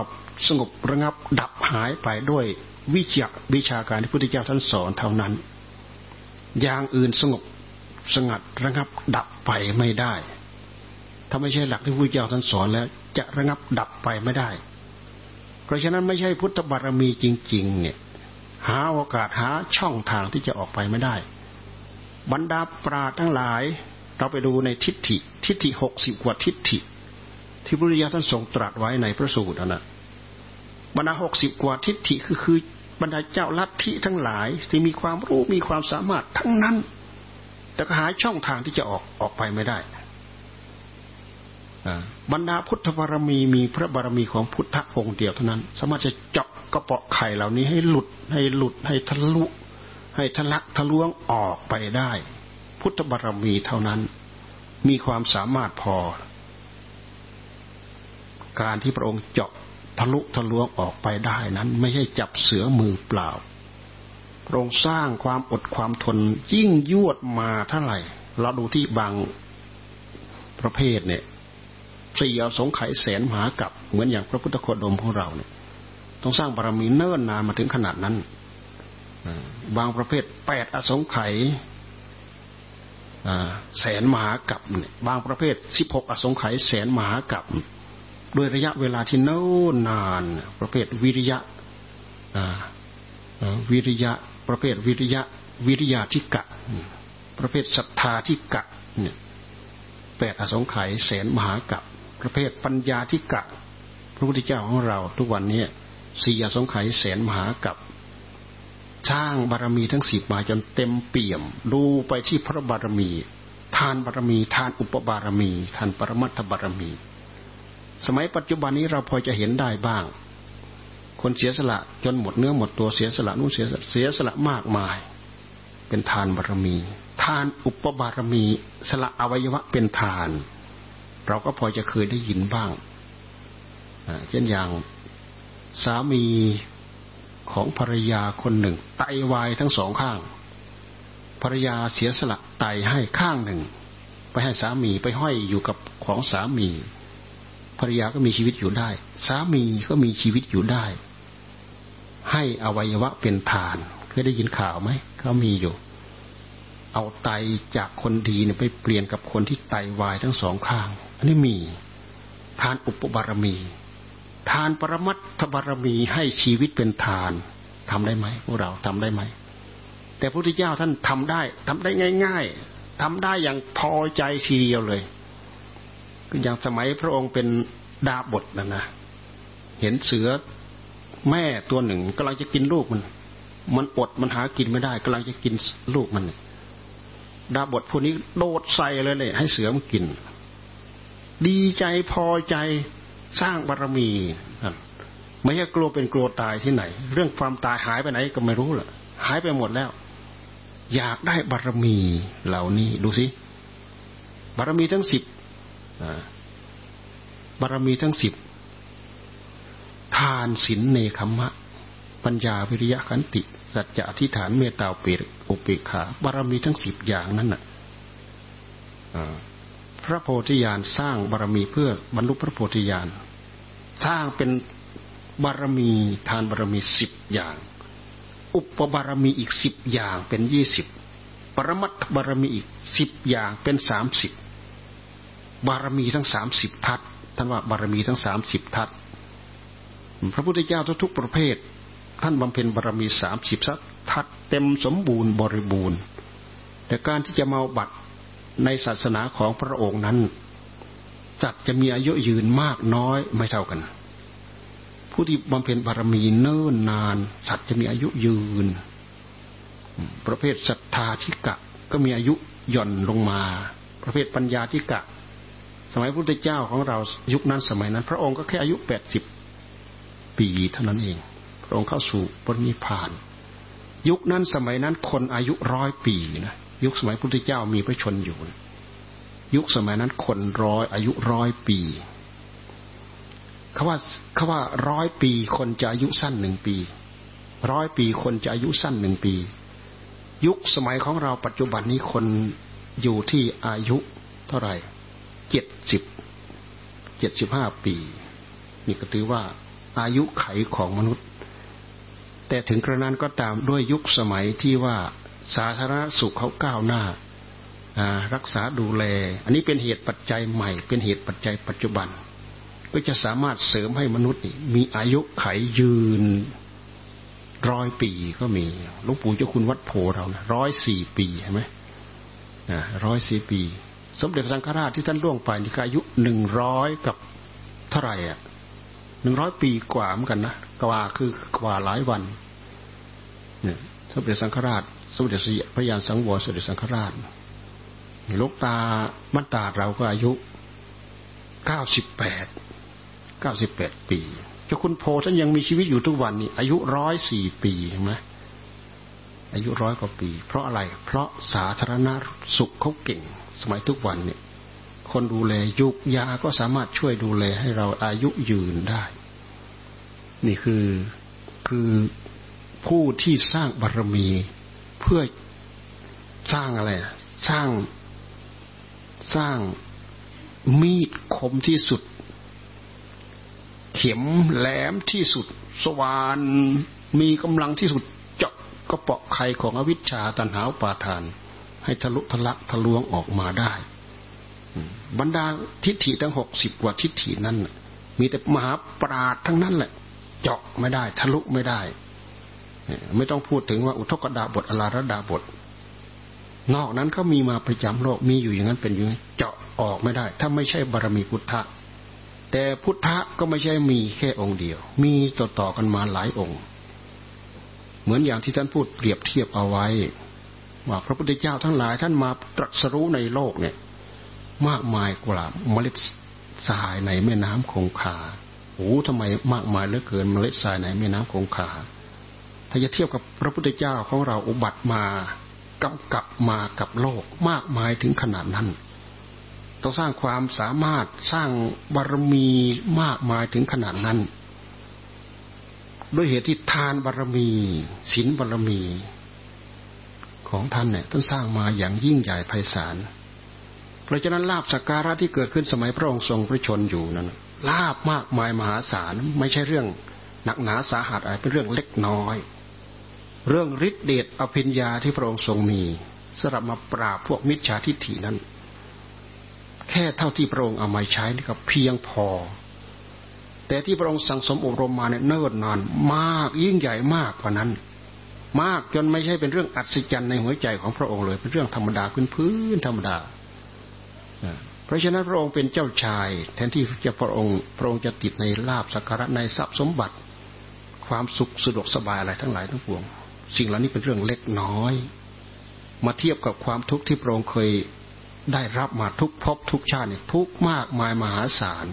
สงบระงับดับหายไปด้วยวิจักวิชาการที่พระพุทธเจ้าท่านสอนเท่านั้น อย่างอื่นสงบ สงัดระงับดับไปไม่ได้ ถ้าไม่ใช่หลักที่พระเจ้าท่านสอนแล้ว จะระงับดับไปไม่ได้ เพราะฉะนั้นไม่ใช่พุทธบารมีจริง ๆ เนี่ย หาโอกาสหาช่องทางที่จะออกไปไม่ได้ บรรดาปราทั้งหลาย เราไปดูในทิฏฐิ ทิฏฐิหกสิบกว่าทิฏฐิ ที่พระพุทธเจ้าท่านทรงตรัสไว้ในพระสูตรนะบรรดาหกสิบกว่าทิฏฐิคือคือบรรดาเจ้าลัทธิทั้งหลายที่มีความรู้มีความสามารถทั้งนั้น แต่ก็หาช่องทางที่จะออกออกไปไม่ได้บรรดาพุทธบารมีมีพระบารมีของพุทธองค์เดียวเท่านั้น สามารถจะเจาะกระเปาะไข่เหล่านี้ให้หลุดให้หลุดให้ทะลุ ให้ทะลักทะลวงออกไปได้ พุทธบารมีเท่านั้น มีความสามารถพอ การที่พระองค์เจาะทะลุทะลวงออกไปได้นั้น ไม่ใช่จับเสือมือเปล่า พรงสร้างความอดความทน ยิ่งยวดมาเท่าไหร่ เราดูที่บางประเภทเนี่ยสี่อสงไขยแสนมหากับเหมือนอย่างพระพุทธโคดมของเราเนี่ย ต้องสร้างบารมีเนิ่นนานมาถึงขนาดนั้นบางประเภทแปดอสงไขยแสนมหากับเนี่ยบางประเภทสิบหกอสงไขยแสนมหากับโดยระยะเวลาที่เนิ่นนาน ประเภทวิริยะวิริยะ ประเภทวิริยะวิริยาทิกะ ประเภทศรัทธาทิกะเนี่ยแปดอสงไขยแสนมหากับประเภทปัญญาทิกะ พระพุทธเจ้าของเราทุกวันนี้สี่อสงไขยแสนมหากับสร้างบารมีทั้งสิบมาจนเต็มเปี่ยม ดูไปที่พระบารมี ทานบารมี ทานอุปบารมี ทานปรมัตถบารมี สมัยปัจจุบันนี้เราพอจะเห็นได้บ้าง คนเสียสละจนหมดเนื้อหมดตัวเสียสละนู่นเสียเสียสละมากมาย เป็นทานบารมี ทานอุปบารมี สละอวัยวะเป็นทาน เราก็พอจะเคยได้ยินบ้างเช่นอย่างสามีของภรรยาคนหนึ่ง ไตาวายทั้งสองข้าง ภรรยาเสียสละไตให้ข้างหนึ่ง ไปให้สามีไปห้อยอยู่กับของสามีภรรยาก็มีชีวิตอยู่ได้ สามีก็มีชีวิตอยู่ได้ ให้อวัยวะเป็นทานเคยได้ยินข่าวไหมเขามีอยู่ เอาไตจากคนดีเนี่ยไปเปลี่ยนกับคนที่ไตวายทั้งสองข้าง อันนี้มีทานอุปบารมี ทานปรมัตถบารมีให้ชีวิตเป็นทานทำได้ไหมพวกเราทำได้ไหม แต่พระพุทธเจ้าท่านทำได้ทำได้ง่าย ๆทำได้อย่างพอใจทีเดียวเลยก็อย่างสมัยพระองค์เป็นดาบทนะนะเห็นเสือ แม่ตัวหนึ่งกำลังจะกินลูกมัน มันอดมันหากินไม่ได้กำลังจะกินลูกมันดาบทพวกนี้โดดใส่เลยเลยให้เสือมันกิน ดีใจพอใจสร้างบารมีไม่ใช่กลัวเป็นกลัวตายที่ไหน เรื่องความตายหายไปไหนก็ไม่รู้ล่ะ หายไปหมดแล้ว อยากได้บารมีเหล่านี้ดูสิบารมีทั้งสิบบารมีทั้งสิบ ทานศีลเนคขมะ ปัญญาวิริยะขันติ สัจจะอธิษฐานเมตตาเปรอุเปกขาบารมีทั้งสิบอย่างนั้นน่ะพระโพธิญาณสร้างบารมีเพื่อบรรลุพระโพธิญาณสร้างเป็นบารมีทานบารมีสิบอย่าง อุปบารมีอีกสิบอย่างเป็นยี่สิบปรมัตถบารมีอีกสิบอย่างเป็นสามสิบบารมีทั้งสามสิบทัศท่านว่าบารมีทั้งสามสิบทัศ พระพุทธเจ้าทุกๆประเภท ท่านบำเพ็ญบารมีสามสิบสักทัดเต็มสมบูรณ์บริบูรณ์ แต่การที่จะมาบัตรในศาสนาของพระองค์นั้น จัดจะมีอายุยืนมากน้อยไม่เท่ากัน ผู้ที่บำเพ็ญบารมีเนิ่นนานสัตว์จะมีอายุยืน ประเภทศรัทธาทิกะก็มีอายุหย่อนลงมา ประเภทปัญญาทิกะ สมัยพุทธเจ้าของเรายุคนั้นสมัยนั้น พระองค์ก็แค่อายุแปดสิบ ปีเท่านั้นเองพระองค์เข้าสู่ปรินิพานยุคนั้นสมัยนั้นคนอายุร้อยปีนะยุคสมัยพุทธเจ้ามีพระชนอยู่ยุคสมัยนั้นคนร้อยอายุร้อยปีเขาว่าเขาว่าร้อยปีคนจะอายุสั้นหนึ่งปีร้อยปีคนจะอายุสั้นหนึ่งปี ยุคสมัยของเราปัจจุบันนี้คนอยู่ที่อายุเท่าไหร่เจ็ดสิบเจ็ดสิบห้าปี นี่ก็ถือว่า อายุไขของมนุษย์ แต่ถึงกระนั้นก็ตามด้วยยุคสมัยที่ว่าสาธารณสุขเขาก้าวหน้ารักษาดูแล อันนี้เป็นเหตุปัจจัยใหม่ เป็นเหตุปัจจัยปัจจุบัน ก็จะสามารถเสริมให้มนุษย์มีอายุไขยืนร้อยปีก็มีหลวงปู่เจ้าคุณวัดโพเรานะร้อยสี่ปีใช่ไหมร้อยสี่ปี สมเด็จสังฆราชที่ท่านล่วงไปนี่อายุหนึ่งร้อยกับเท่าไหร่อะ หนึ่งร้อยปีกว่าเหมือนกันนะกว่าคือกว่าหลายวัน เนี่ยสมเด็จสังฆราช สมเด็จพระยานสังวรสมเด็จสังฆราชลูกตามันตาเราก็อายุเก้าสิบแปดเก้าสิบแปดปีเจ้าคุณโพท่านยังมีชีวิตอยู่ทุกวันนี้อายุร้อยสี่ปีเห็นไหมอายุร้อยกว่าปี เพราะอะไร เพราะสาธารณสุขเขาเก่ง สมัยทุกวันเนี่ย คนดูแลยุกยาก็สามารถช่วยดูแลให้เราอายุยืนได้ นี่คือคือผู้ที่สร้างบารรมีเพื่อสร้างอะไรสร้างสร้างมีดคมที่สุด เข็มแหลมที่สุด สว่านมีกำลังที่สุดเจาะกระเปาะไข่ของอวิชชาตันหาวปาทาน ให้ทะลุทะลักทะลวงออกมาได้ บรรดาทิฏฐิทั้งหกสิบกว่าทิฏฐินั้นมีแต่มหาปราดทั้งนั้นแหละ เจาะไม่ได้ ทะลุไม่ได้ ไม่ต้องพูดถึงว่าอุทกดาบทอลาระดาบท นอกนั้นเขามีมาประจำโลกมีอยู่อย่างนั้นเป็นอยู่เจาะออกไม่ได้ ถ้าไม่ใช่บารมีพุทธะแต่พุทธะก็ไม่ใช่มีแค่องค์เดียว มีต่อต่อกันมาหลายองค์ เหมือนอย่างที่ท่านพูดเปรียบเทียบเอาไว้ ว่าพระพุทธเจ้าทั้งหลายท่านมาตรัสรู้ในโลกเนี่ย มากมายกว่าเมล็ดทรายในแม่น้ำคงคาโอ้ทำไมมากมายเหลือเกินเมล็ดทรายในแม่น้ำคงคาถ้าจะเทียบกับพระพุทธเจ้าของเราอุบัติมากำกับมากับโลกมากมายถึงขนาดนั้น ต้องสร้างความสามารถสร้างบารมีมากมายถึงขนาดนั้น ด้วยเหตุที่ทานบารมีศีลบารมี ของท่านเนี่ยท่านสร้างมาอย่างยิ่งใหญ่ไพศาล เพราะฉะนั้นลาบสักการะที่เกิดขึ้นสมัยพระองค์ทรงพระชนอยู่นั้นลาบมากมายมหาศาลไม่ใช่เรื่องหนักหนาสาหัสอะไรเป็นเรื่องเล็กน้อย เรื่องฤทธิเดชอภิญญาที่พระองค์ทรงมีสำหรับมาปราบพวกมิจฉาทิฏฐินั้น แค่เท่าที่พระองค์เอามาใช้นี่ก็เพียงพอ แต่ที่พระองค์สั่งสมอบรมมาเนี่ยเนิ่นนานมากยิ่งใหญ่มากกว่านั้น มากจนไม่ใช่เป็นเรื่องอัศจรรย์ในหัวใจของพระองค์เลย เป็นเรื่องธรรมดาพื้นพื้นธรรมดา เพราะฉะนั้นพระองค์เป็นเจ้าชาย แทนที่จะพระองค์ พระองค์จะติดในลาบสักการะในทรัพย์สมบัติ ความสุขสะดวกสบายอะไรทั้งหลายทั้งปวง สิ่งเหล่านี้เป็นเรื่องเล็กน้อย มาเทียบกับความทุกข์ที่พระองค์เคยได้รับมาทุกภพทุกชาติเนี่ยทุกมากมายมหาศาล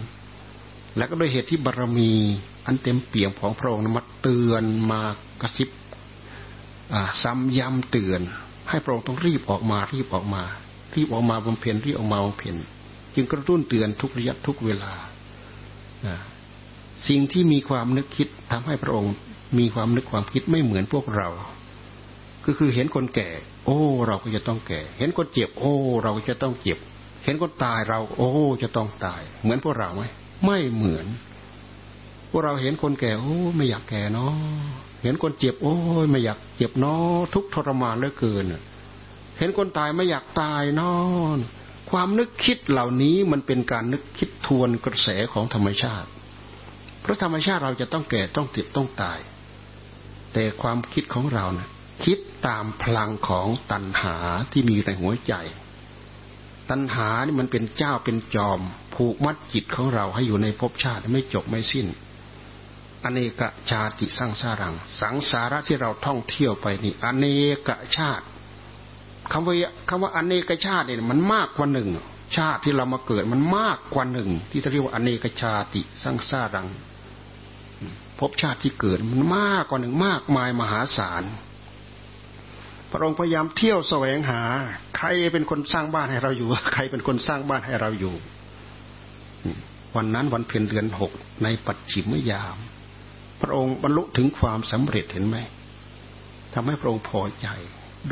และก็ด้วยเหตุที่บารรมีอันเต็มเปี่ยมของพระองค์มาเตือนมากระซิบซ้ำย้ำเตือน ให้พระองค์ต้องรีบออกมารีบออกมา รีบออกมาบำเพ็ญรีบออกมาบำเพ็ญจึงกระตุ้นเตือนทุกระยะทุกเวลาสิ่งที่มีความนึกคิดทำให้พระองค์มีความนึกความคิดไม่เหมือนพวกเรา ก็คือเห็นคนแก่ โอ้ เราก็จะต้องแก่ เห็นคนเจ็บ โอ้ เราก็จะต้องเจ็บ เห็นคนตายเรา โอ้ จะต้องตาย เหมือนพวกเราไหมไม่เหมือน พวกเราเห็นคนแก่ โอ้ ไม่อยากแก่เนาะเห็นคนเจ็บ โอ้ยไม่อยากเจ็บเนาะทุกทรมานเหลือเกิน เห็นคนตายไม่อยากตายนาะความนึกคิดเหล่านี้มันเป็นการนึกคิดทวนกระแสของธรรมชาติ เพราะธรรมชาติเราจะต้องแก่ต้องเจ็บต้องตาย แต่ความคิดของเรานะ่ะคิดตามพลังของตัณหาที่มีในหัวใจ ตัณหานี่มันเป็นเจ้าเป็นจอม ผูกมัดจิตของเราให้อยู่ในภพชาติไม่จบไม่สิ้น อเนกชาติสร้างสารัง สังสาระที่เราท่องเที่ยวไปนี่ อเนกชาติ คำว่าคำว่าอเนกชาติเนี่ยมันมากกว่าหนึ่ง ชาติที่เรามาเกิดมันมากกว่าหนึ่ง ที่เรียกว่าอเนกชาติสร้างสารังภพชาติที่เกิดมันมากกว่าหนึ่งมากมายมหาศาลพระองค์พยายามเที่ยวแสวงหา ใครเป็นคนสร้างบ้านให้เราอยู่ ใครเป็นคนสร้างบ้านให้เราอยู่ วันนั้นวันเพ็ญเดือนหกในปัจฉิมยาม พระองค์บรรลุถึงความสำเร็จเห็นไหมทำให้พระองค์พอใจ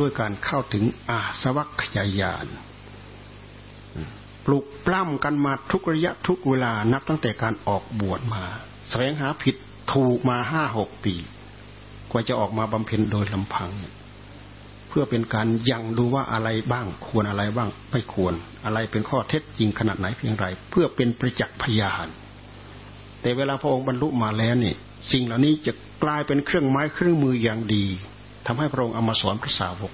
ด้วยการเข้าถึงอาสวัคยายานปลุกปล้ำกันมาทุกระยะทุกเวลานับตั้งแต่การออกบวชมาแสวงหาผิดถูกมาห้าหกปี กว่าจะออกมาบำเพ็ญโดยลำพัง เพื่อเป็นการยังดูว่าอะไรบ้างควรอะไรบ้างไม่ควร อะไรเป็นข้อเท็จจริงขนาดไหนเพียงไร เพื่อเป็นประจักษ์พยาน แต่เวลาพระองค์บรรลุมาแล้วนี่สิ่งเหล่านี้จะกลายเป็นเครื่องไม้เครื่องมืออย่างดี ทำให้พระองค์เอามาสอนพระสาวก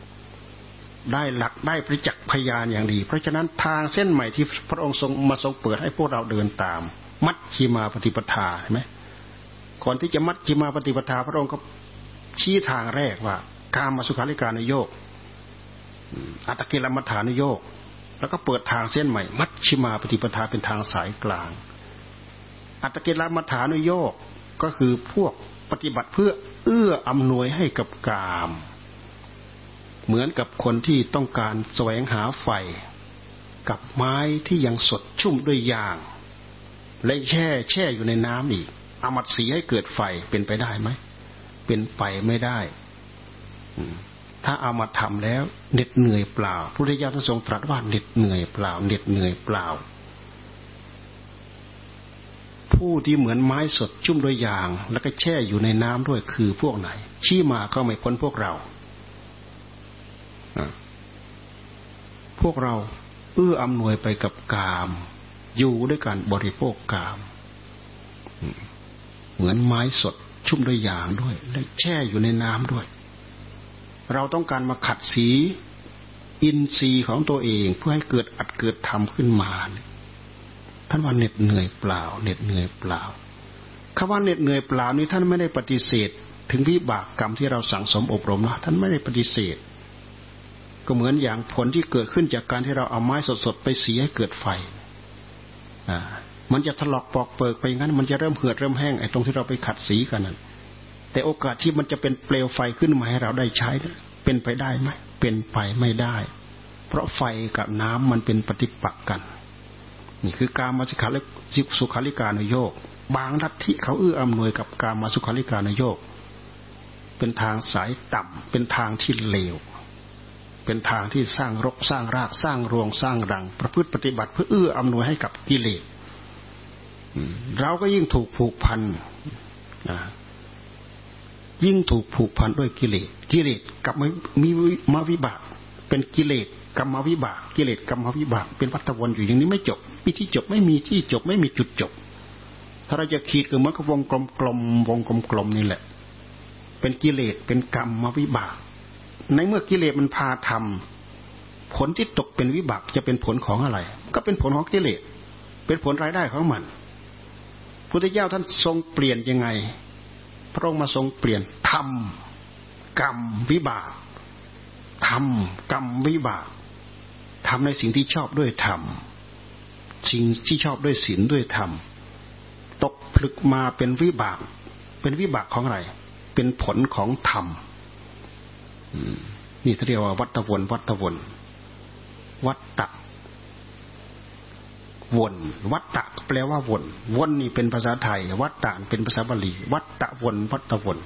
ได้หลักได้ประจักษ์พยานอย่างดี เพราะฉะนั้นทางเส้นใหม่ที่พระองค์ทรงมาทรงเปิดให้พวกเราเดินตาม มัดชีมาปฏิปทาใช่ไหมก่อนที่จะมัดจิมาปฏิปทา พระองค์ก็ชี้ทางแรกว่า การมาสุขาริการนโยกอัตกิลมัฐานโยก แล้วก็เปิดทางเส้นใหม่ มัชชิมาปฏิปทาเป็นทางสายกลาง อัตกิลมัฐานโยกก็คือพวกปฏิบัติเพื่อ เอื้ออำนวยให้กับกาม เหมือนกับคนที่ต้องการแสวงหาไฟ กับไม้ที่ยังสดชุ่มด้วยยาง และแช่แช่อยู่ในน้ำอีกอามัดสีให้เกิดไฟเป็นไปได้ไหม เป็นไปไม่ได้ ถ้าเอามาทำแล้วเหน็ดเหนื่อยเปล่าพระพุทธเจ้าท่านทรงตรัสว่าเหน็ดเหนื่อยเปล่าเหน็ดเหนื่อยเปล่า ผู้ที่เหมือนไม้สดชุ่มด้วยยาง แล้วก็แช่อยู่ในน้ำด้วยคือพวกไหน ชี้มาก็ไม่พ้นพวกเราพวกเราเอื้ออำนวยไปกับกาม อยู่ด้วยการบริโภคกาม เหมือนไม้สดชุ่มด้วยยางด้วย และแช่อยู่ในน้ำด้วย เราต้องการมาขัดสี อินทรีย์ของตัวเองเพื่อให้เกิดอัดเกิดทำขึ้นมา ท่านว่าเหน็ดเหนื่อยเปล่าเหน็ดเหนื่อยเปล่าคำว่าเหน็ดเหนื่อยเปล่านี้ท่านไม่ได้ปฏิเสธ ถึงวิบากกรรมที่เราสั่งสมอบรมนะท่านไม่ได้ปฏิเสธ ก็เหมือนอย่างผลที่เกิดขึ้นจากการที่เราเอาไม้สดๆไปสีให้เกิดไฟอ่ามันจะถลอกปอกเปิกไปงั้น มันจะเริ่มเหือดเริ่มแห้งไอ้ตรงที่เราไปขัดสีกันนั้นแต่โอกาสที่มันจะเป็นเปลวไฟขึ้นมาให้เราได้ใช้ เป็นไปได้ไหมเป็นไปไม่ได้ เพราะไฟกับน้ำมันเป็นปฏิปักษ์กัน นี่คือการมาสุขาลิสุขาริการนโยกบางรัฐที่เขาเอื้ออำนวยกับการมาสุขาริการนโยกเป็นทางสายต่ำเป็นทางที่เลว เป็นทางที่สร้างรกสร้างรากสร้างรวงสร้างรัง ประพฤติปฏิบัติเพื่อเอื้ออำนวยให้กับกิเลสเราก็ยิ่งถูกผูกพันยิ่งถูกผูกพันด้วยกิเลสกิเลสกับมีมาวิบากเป็นกิเลส กรรมวิบากกิเลสกรรมวิบาก เป็นวัฏวนอยู่อย่างนี้ไม่จบมีที่จบไม่มีที่จบไม่มีจุดจบ ถ้าเราจะขีดก็เหมือนกับวงกลมกลมวงกลมกลมนี่แหละ เป็นกิเลสเป็นกรรมวิบาก ในเมื่อกิเลสมันพาทำผลที่ตกเป็นวิบากจะเป็นผลของอะไร ก็เป็นผลของกิเลสเป็นผลรายได้ของมันพุทธเจ้าท่านทรงเปลี่ยนยังไง พระองค์มาทรงเปลี่ยนธรรมกรรมวิบากธรรมกรรมวิบาก ทำในสิ่งที่ชอบด้วยธรรมสิ่งที่ชอบด้วยศีลด้วยธรรมตกผลึกมาเป็นวิบาก เป็นวิบากของอะไร เป็นผลของธรรมนี่เรียกว่าวัตวนวัตวน วัตตะวนวัตตะแปลว่าวนวนนี่เป็นภาษาไทย วัตตะเป็นภาษาบาลีวัตตะวนวัตตะวน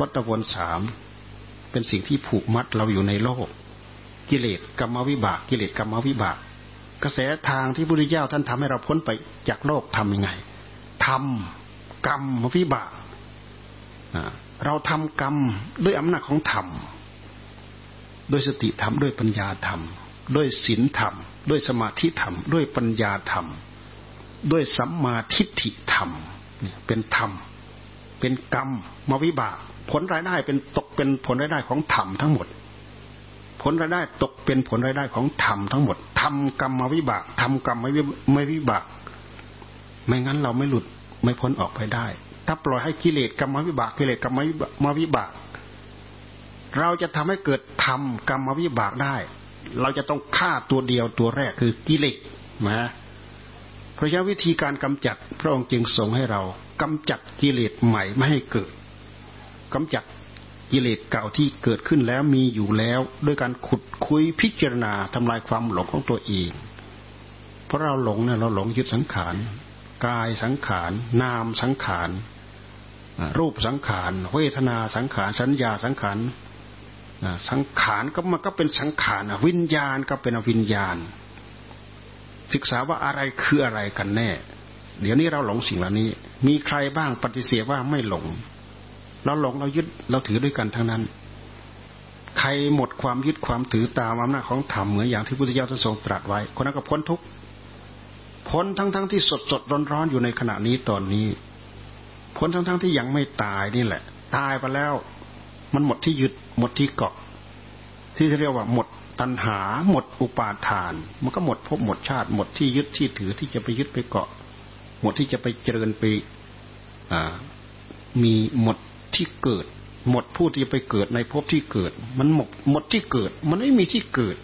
วัตตะวนสามเป็นสิ่งที่ผูกมัดเราอยู่ในโลก กิเลสกรรมวิบาก กิเลสกรรมวิบาก กระแสทางที่พระพุทธเจ้าท่านทำให้เราพ้นไปจากโลกทํำยังไงทำกรรมวิบากเราทำกรรมด้วยอำนาจของธรรมด้วยสติธรรมด้วยปัญญาธรรม ด้วยศีลธรรม ด้วยสมาธิธรรม ด้วยปัญญาธรรม ด้วยสัมมาทิฏฐิธรรมเป็นธรรม เป็นกรรมมวิบาก ผลรายได้เป็นตกเป็นผลรายได้ของธรรมทั้งหมด ผลรายได้ตกเป็นผลรายได้ของธรรมทั้งหมดทำกรรมมาวิบากทำกรรมไม่ไม่วิบาก ไม่งั้นเราไม่หลุดไม่พ้นออกไปได้ ถ้าปล่อยให้กิเลสกรรมวิบากกิเลสกรรมมาวิบาก เราจะทำให้เกิดธรรมกรรมวิบากได้ เราจะต้องฆ่าตัวเดียวตัวแรกคือกิเลสนะเพราะฉะนั้นวิธีการกำจัดพระองค์จึงทรงให้เรากำจัดกิเลสใหม่ไม่ให้เกิดกำจัด กิเลสเก่าที่เกิดขึ้นแล้วมีอยู่แล้ว ด้วยการขุดคุยพิจารณาทำลายความหลงของตัวเอง เพราะเราหลงเนี่ยเราหลงยึดสังขารกายสังขารนามสังขารรูปสังขารเวทนาสังขารสัญญาสังขารสังขารก็มันก็เป็นสังขารวิญญาณก็เป็นวิญญาณ ศึกษาว่าอะไรคืออะไรกันแน่ เดี๋ยวนี้เราหลงสิ่งเหล่านี้ มีใครบ้างปฏิเสธว่าไม่หลง เราหลงเรายึดเราถือด้วยกันทั้งนั้น ใครหมดความยึดความถือตามอำนาจของธรรมเหมือนอย่างที่พุทธเจ้าทรงตรัสไว้ คนนั้นก็พ้นทุกพ้นทั้งทั้งที่สดสดร้อนร้อนอยู่ในขณะนี้ตอนนี้ พ้นทั้งทั้งที่ยังไม่ตายนี่แหละ ตายไปแล้ว มันหมดที่ยึดหมดที่เกาะ ที่เรียกว่าหมดตัณหาหมดอุปาทาน มันก็หมดภพหมดชาติ หมดที่ยึดที่ถือที่จะไปยึดไปเกาะ หมดที่จะไปเจริญไปมีหมด ที่เกิด หมดผู้ที่ไปเกิดในภพที่เกิด มันหมดหมดที่เกิด มันไม่มีที่เกิด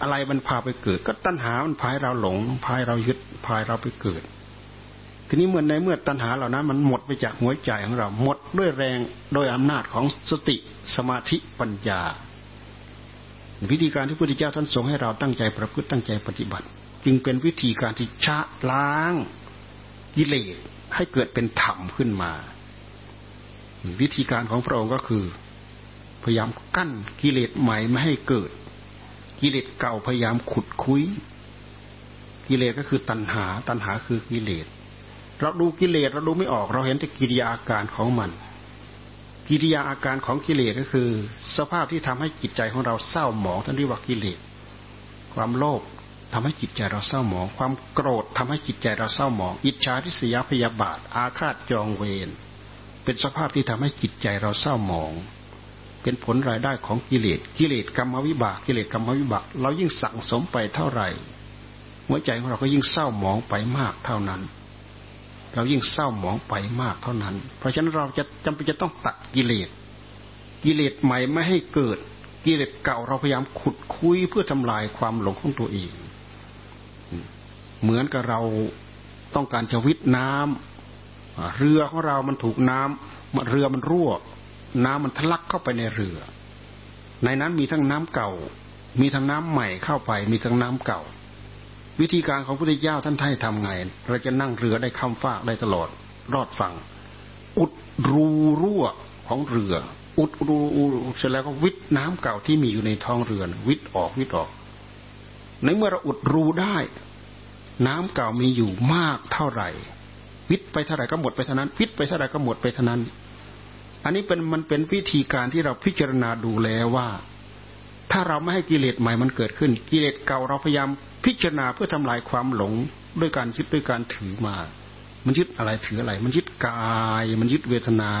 อะไรมันพาไปเกิด ก็ตัณหามันพายเราหลงพายเรายึดพายเราไปเกิด ทีนี้เมื่อในเมื่อตัณหาเหล่านั้น มันหมดไปจากหัวใจของเรา หมดด้วยแรงโดยอำนาจของสติสมาธิปัญญาวิธีการที่พระพุทธเจ้าท่านทรงให้เราตั้งใจประพฤติตั้งใจปฏิบัติ จึงเป็นวิธีการที่ชะล้างกิเลสให้เกิดเป็นธรรมขึ้นมา วิธีการของพระองค์ก็คือ พยายามกั้นกิเลสใหม่ไม่ให้เกิด กิเลสเก่าพยายามขุดคุยกิเลสก็คือตัณหา ตัณหาคือกิเลส เราดูกิเลสเราดูไม่ออก เราเห็นแต่กิริยาอาการของมัน กิริยาอาการของกิเลสก็คือ สภาพที่ทำให้จิตใจของเราเศร้าหมองท่านเรียกว่ากิเลส ความโลภทำให้จิตใจเราเศร้าหมอง ความโกรธทำให้จิตใจเราเศร้าหมอง อิจฉาทิษยาพยาบาท อาฆาตจองเวร เป็นสภาพที่ทำให้จิตใจเราเศร้าหมอง เป็นผลรายได้ของกิเลสกิเลสกรรมวิบากกิเลสกรรมวิบาก เรายิ่งสั่งสมไปเท่าไหร่หัวใจของเราก็ยิ่งเศร้าหมองไปมากเท่านั้น เรายิ่งเศร้าหมองไปมากเท่านั้น เพราะฉะนั้นเราจะจำเป็นจะต้องตัดกิเลสกิเลสใหม่ไม่ให้เกิดกิเลสเก่าเราพยายามขุดคุยเพื่อทำลายความหลงของตัวเอง เหมือนกับเราต้องการจะวิทน้ำ เรือของเรามันถูกน้ำเรือมันรั่ว น้ำมันทะลักเข้าไปในเรือ ในนั้นมีทั้งน้ำเก่า มีทั้งน้ำใหม่เข้าไป มีทั้งน้ำเก่า วิธีการของพระพุทธเจ้าท่านให้ทำไง เราจะนั่งเรือได้ข้ามฟากได้ตลอดรอดฝั่งอุดรูรั่วของเรือ อุดรูเสร็จแล้วก็วิทน้ำเก่าที่มีอยู่ในท้องเรือวิทออกวิทออกในเมื่อเราอุดรูได้ น้ำเก่ามีอยู่มากเท่าไหร่ วิทไปเท่าไหร่ก็หมดไปเท่านั้นวิทไปเท่าไหร่ก็หมดไปเท่านั้น อันนี้เป็นมันเป็นวิธีการที่เราพิจารณาดูแล้วว่า ถ้าเราไม่ให้กิเลสใหม่มันเกิดขึ้น กิเลสเก่าเราพยายามพิจารณาเพื่อทำลายความหลงด้วยการยึดด้วยการถือมา มันยึดอะไรถืออะไร มันยึดกาย มันยึดเวทนา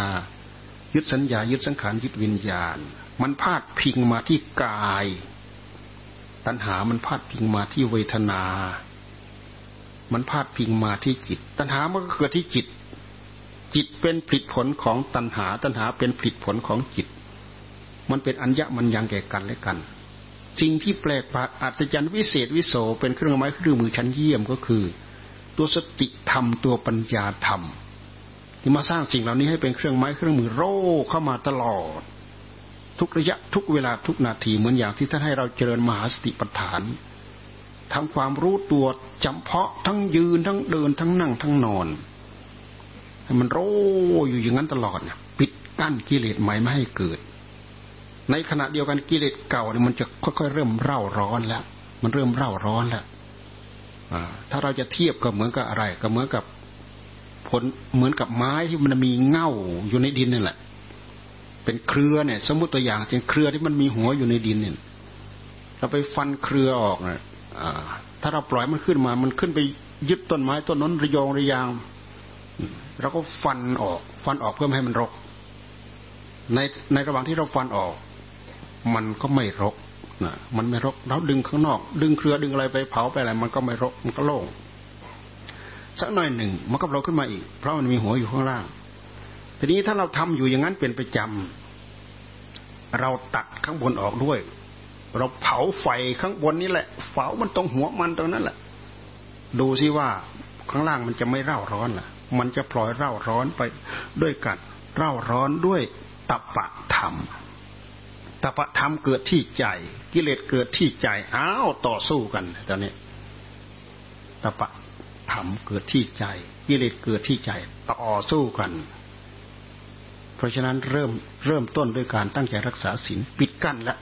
ยึดสัญญา ยึดสังขาร ยึดวิญญาณ มันพาดพิงมาที่กาย ตัณหามันพาดพิงมาที่เวทนา มันพาดพิงมาที่จิต ตัณหามันก็เกิดที่จิต จิตเป็นผลิตผลของตัณหา ตัณหาเป็นผลิตผลของจิต มันเป็นอัญญะมันยังแก่กันและกันสิ่งที่แปลกประหลาดอัศจรรย์วิเศษวิโสเป็นเครื่องไม้เครื่องมือชั้นเยี่ยมก็คือ ตัวสติธรรมตัวปัญญาธรรม ที่มาสร้างสิ่งเหล่านี้ให้เป็นเครื่องไม้เครื่องมือโร่เข้ามาตลอด ทุกระยะทุกเวลาทุกนาทีเหมือนอย่างที่ท่านให้เราเจริญมหาสติปัฏฐาน ทำความรู้ตัวจำเพาะทั้งยืนทั้งเดินทั้งนั่งทั้งนอนให้มันโรอยู่อย่างนั้นตลอดเนี่ยปิดกั้นกิเลสใหม่ไม่ให้เกิด ในขณะเดียวกันกิเลสเก่าเนี่ยมันจะค่อยๆเริ่มเร่าร้อนแล้ว มันเริ่มเร่าร้อนแล้วถ้าเราจะเทียบก็เหมือนกับอะไร ก็เหมือนกับผลเหมือนกับไม้ที่มันมีเง่าอยู่ในดินนี่แหละ เป็นเครือเนี่ย สมมติตัวอย่างเป็นเครือที่มันมีหัวอยู่ในดินเนี่ยเราไปฟันเครือออกเนี่ย ถ้าเราปล่อยมันขึ้นมา มันขึ้นไปยึดต้นไม้ต้นนั้นระยองระยางเราก็ฟันออก ฟันออกเพื่อให้มันรก ในในระหว่างที่เราฟันออก มันก็ไม่รกนะมันไม่รกเราดึงข้างนอก ดึงเครือดึงอะไรไปเผาไปอะไรมันก็ไม่รกมันก็โล่งสักหน่อยหนึ่งมันก็โผล่ขึ้นมาอีก เพราะมันมีหัวอยู่ข้างล่าง ทีนี้ถ้าเราทำอยู่อย่างนั้นเป็นประจำเราตัดข้างบนออกด้วย เราเผาไฟข้างบนนี่แหละเผามันตรงหัวมันตรงนั้นแหละ ดูซิว่าข้างล่างมันจะไม่เร่าร้อนล่ะ มันจะปล่อยเร่าร้อนไปด้วยกันเร่าร้อนด้วยตปะธรรมตปะธรรมเกิดที่ใจ กิเลสเกิดที่ใจอ้าวต่อสู้กันตอนนี้ตปะธรรมเกิดที่ใจ กิเลสเกิดที่ใจ ต่อสู้กัน เพราะฉะนั้นเริ่มเริ่มต้นด้วยการตั้งใจรักษาศีลปิดกั้นแล้ว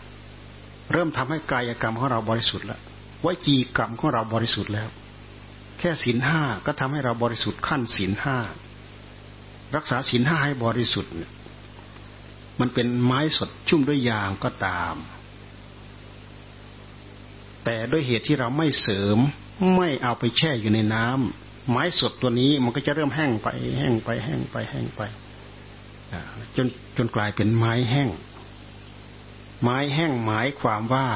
เริ่มทำให้กายกรรมของเราบริสุทธิ์แล้ววจีกรรมของเราบริสุทธิ์แล้ว แค่ศีลห้าก็ทำให้เราบริสุทธิ์ขั้นศีลห้ารักษาศีลห้าให้บริสุทธิ์มันเป็นไม้สดชุ่มด้วยยางก็ตาม แต่ด้วยเหตุที่เราไม่เสริมไม่เอาไปแช่อยู่ในน้ำไม้สดตัวนี้มันก็จะเริ่มแห้งไป แห้งไปแห้งไปแห้งไปจนจนกลายเป็นไม้แห้ง ไม้แห้งหมายความว่า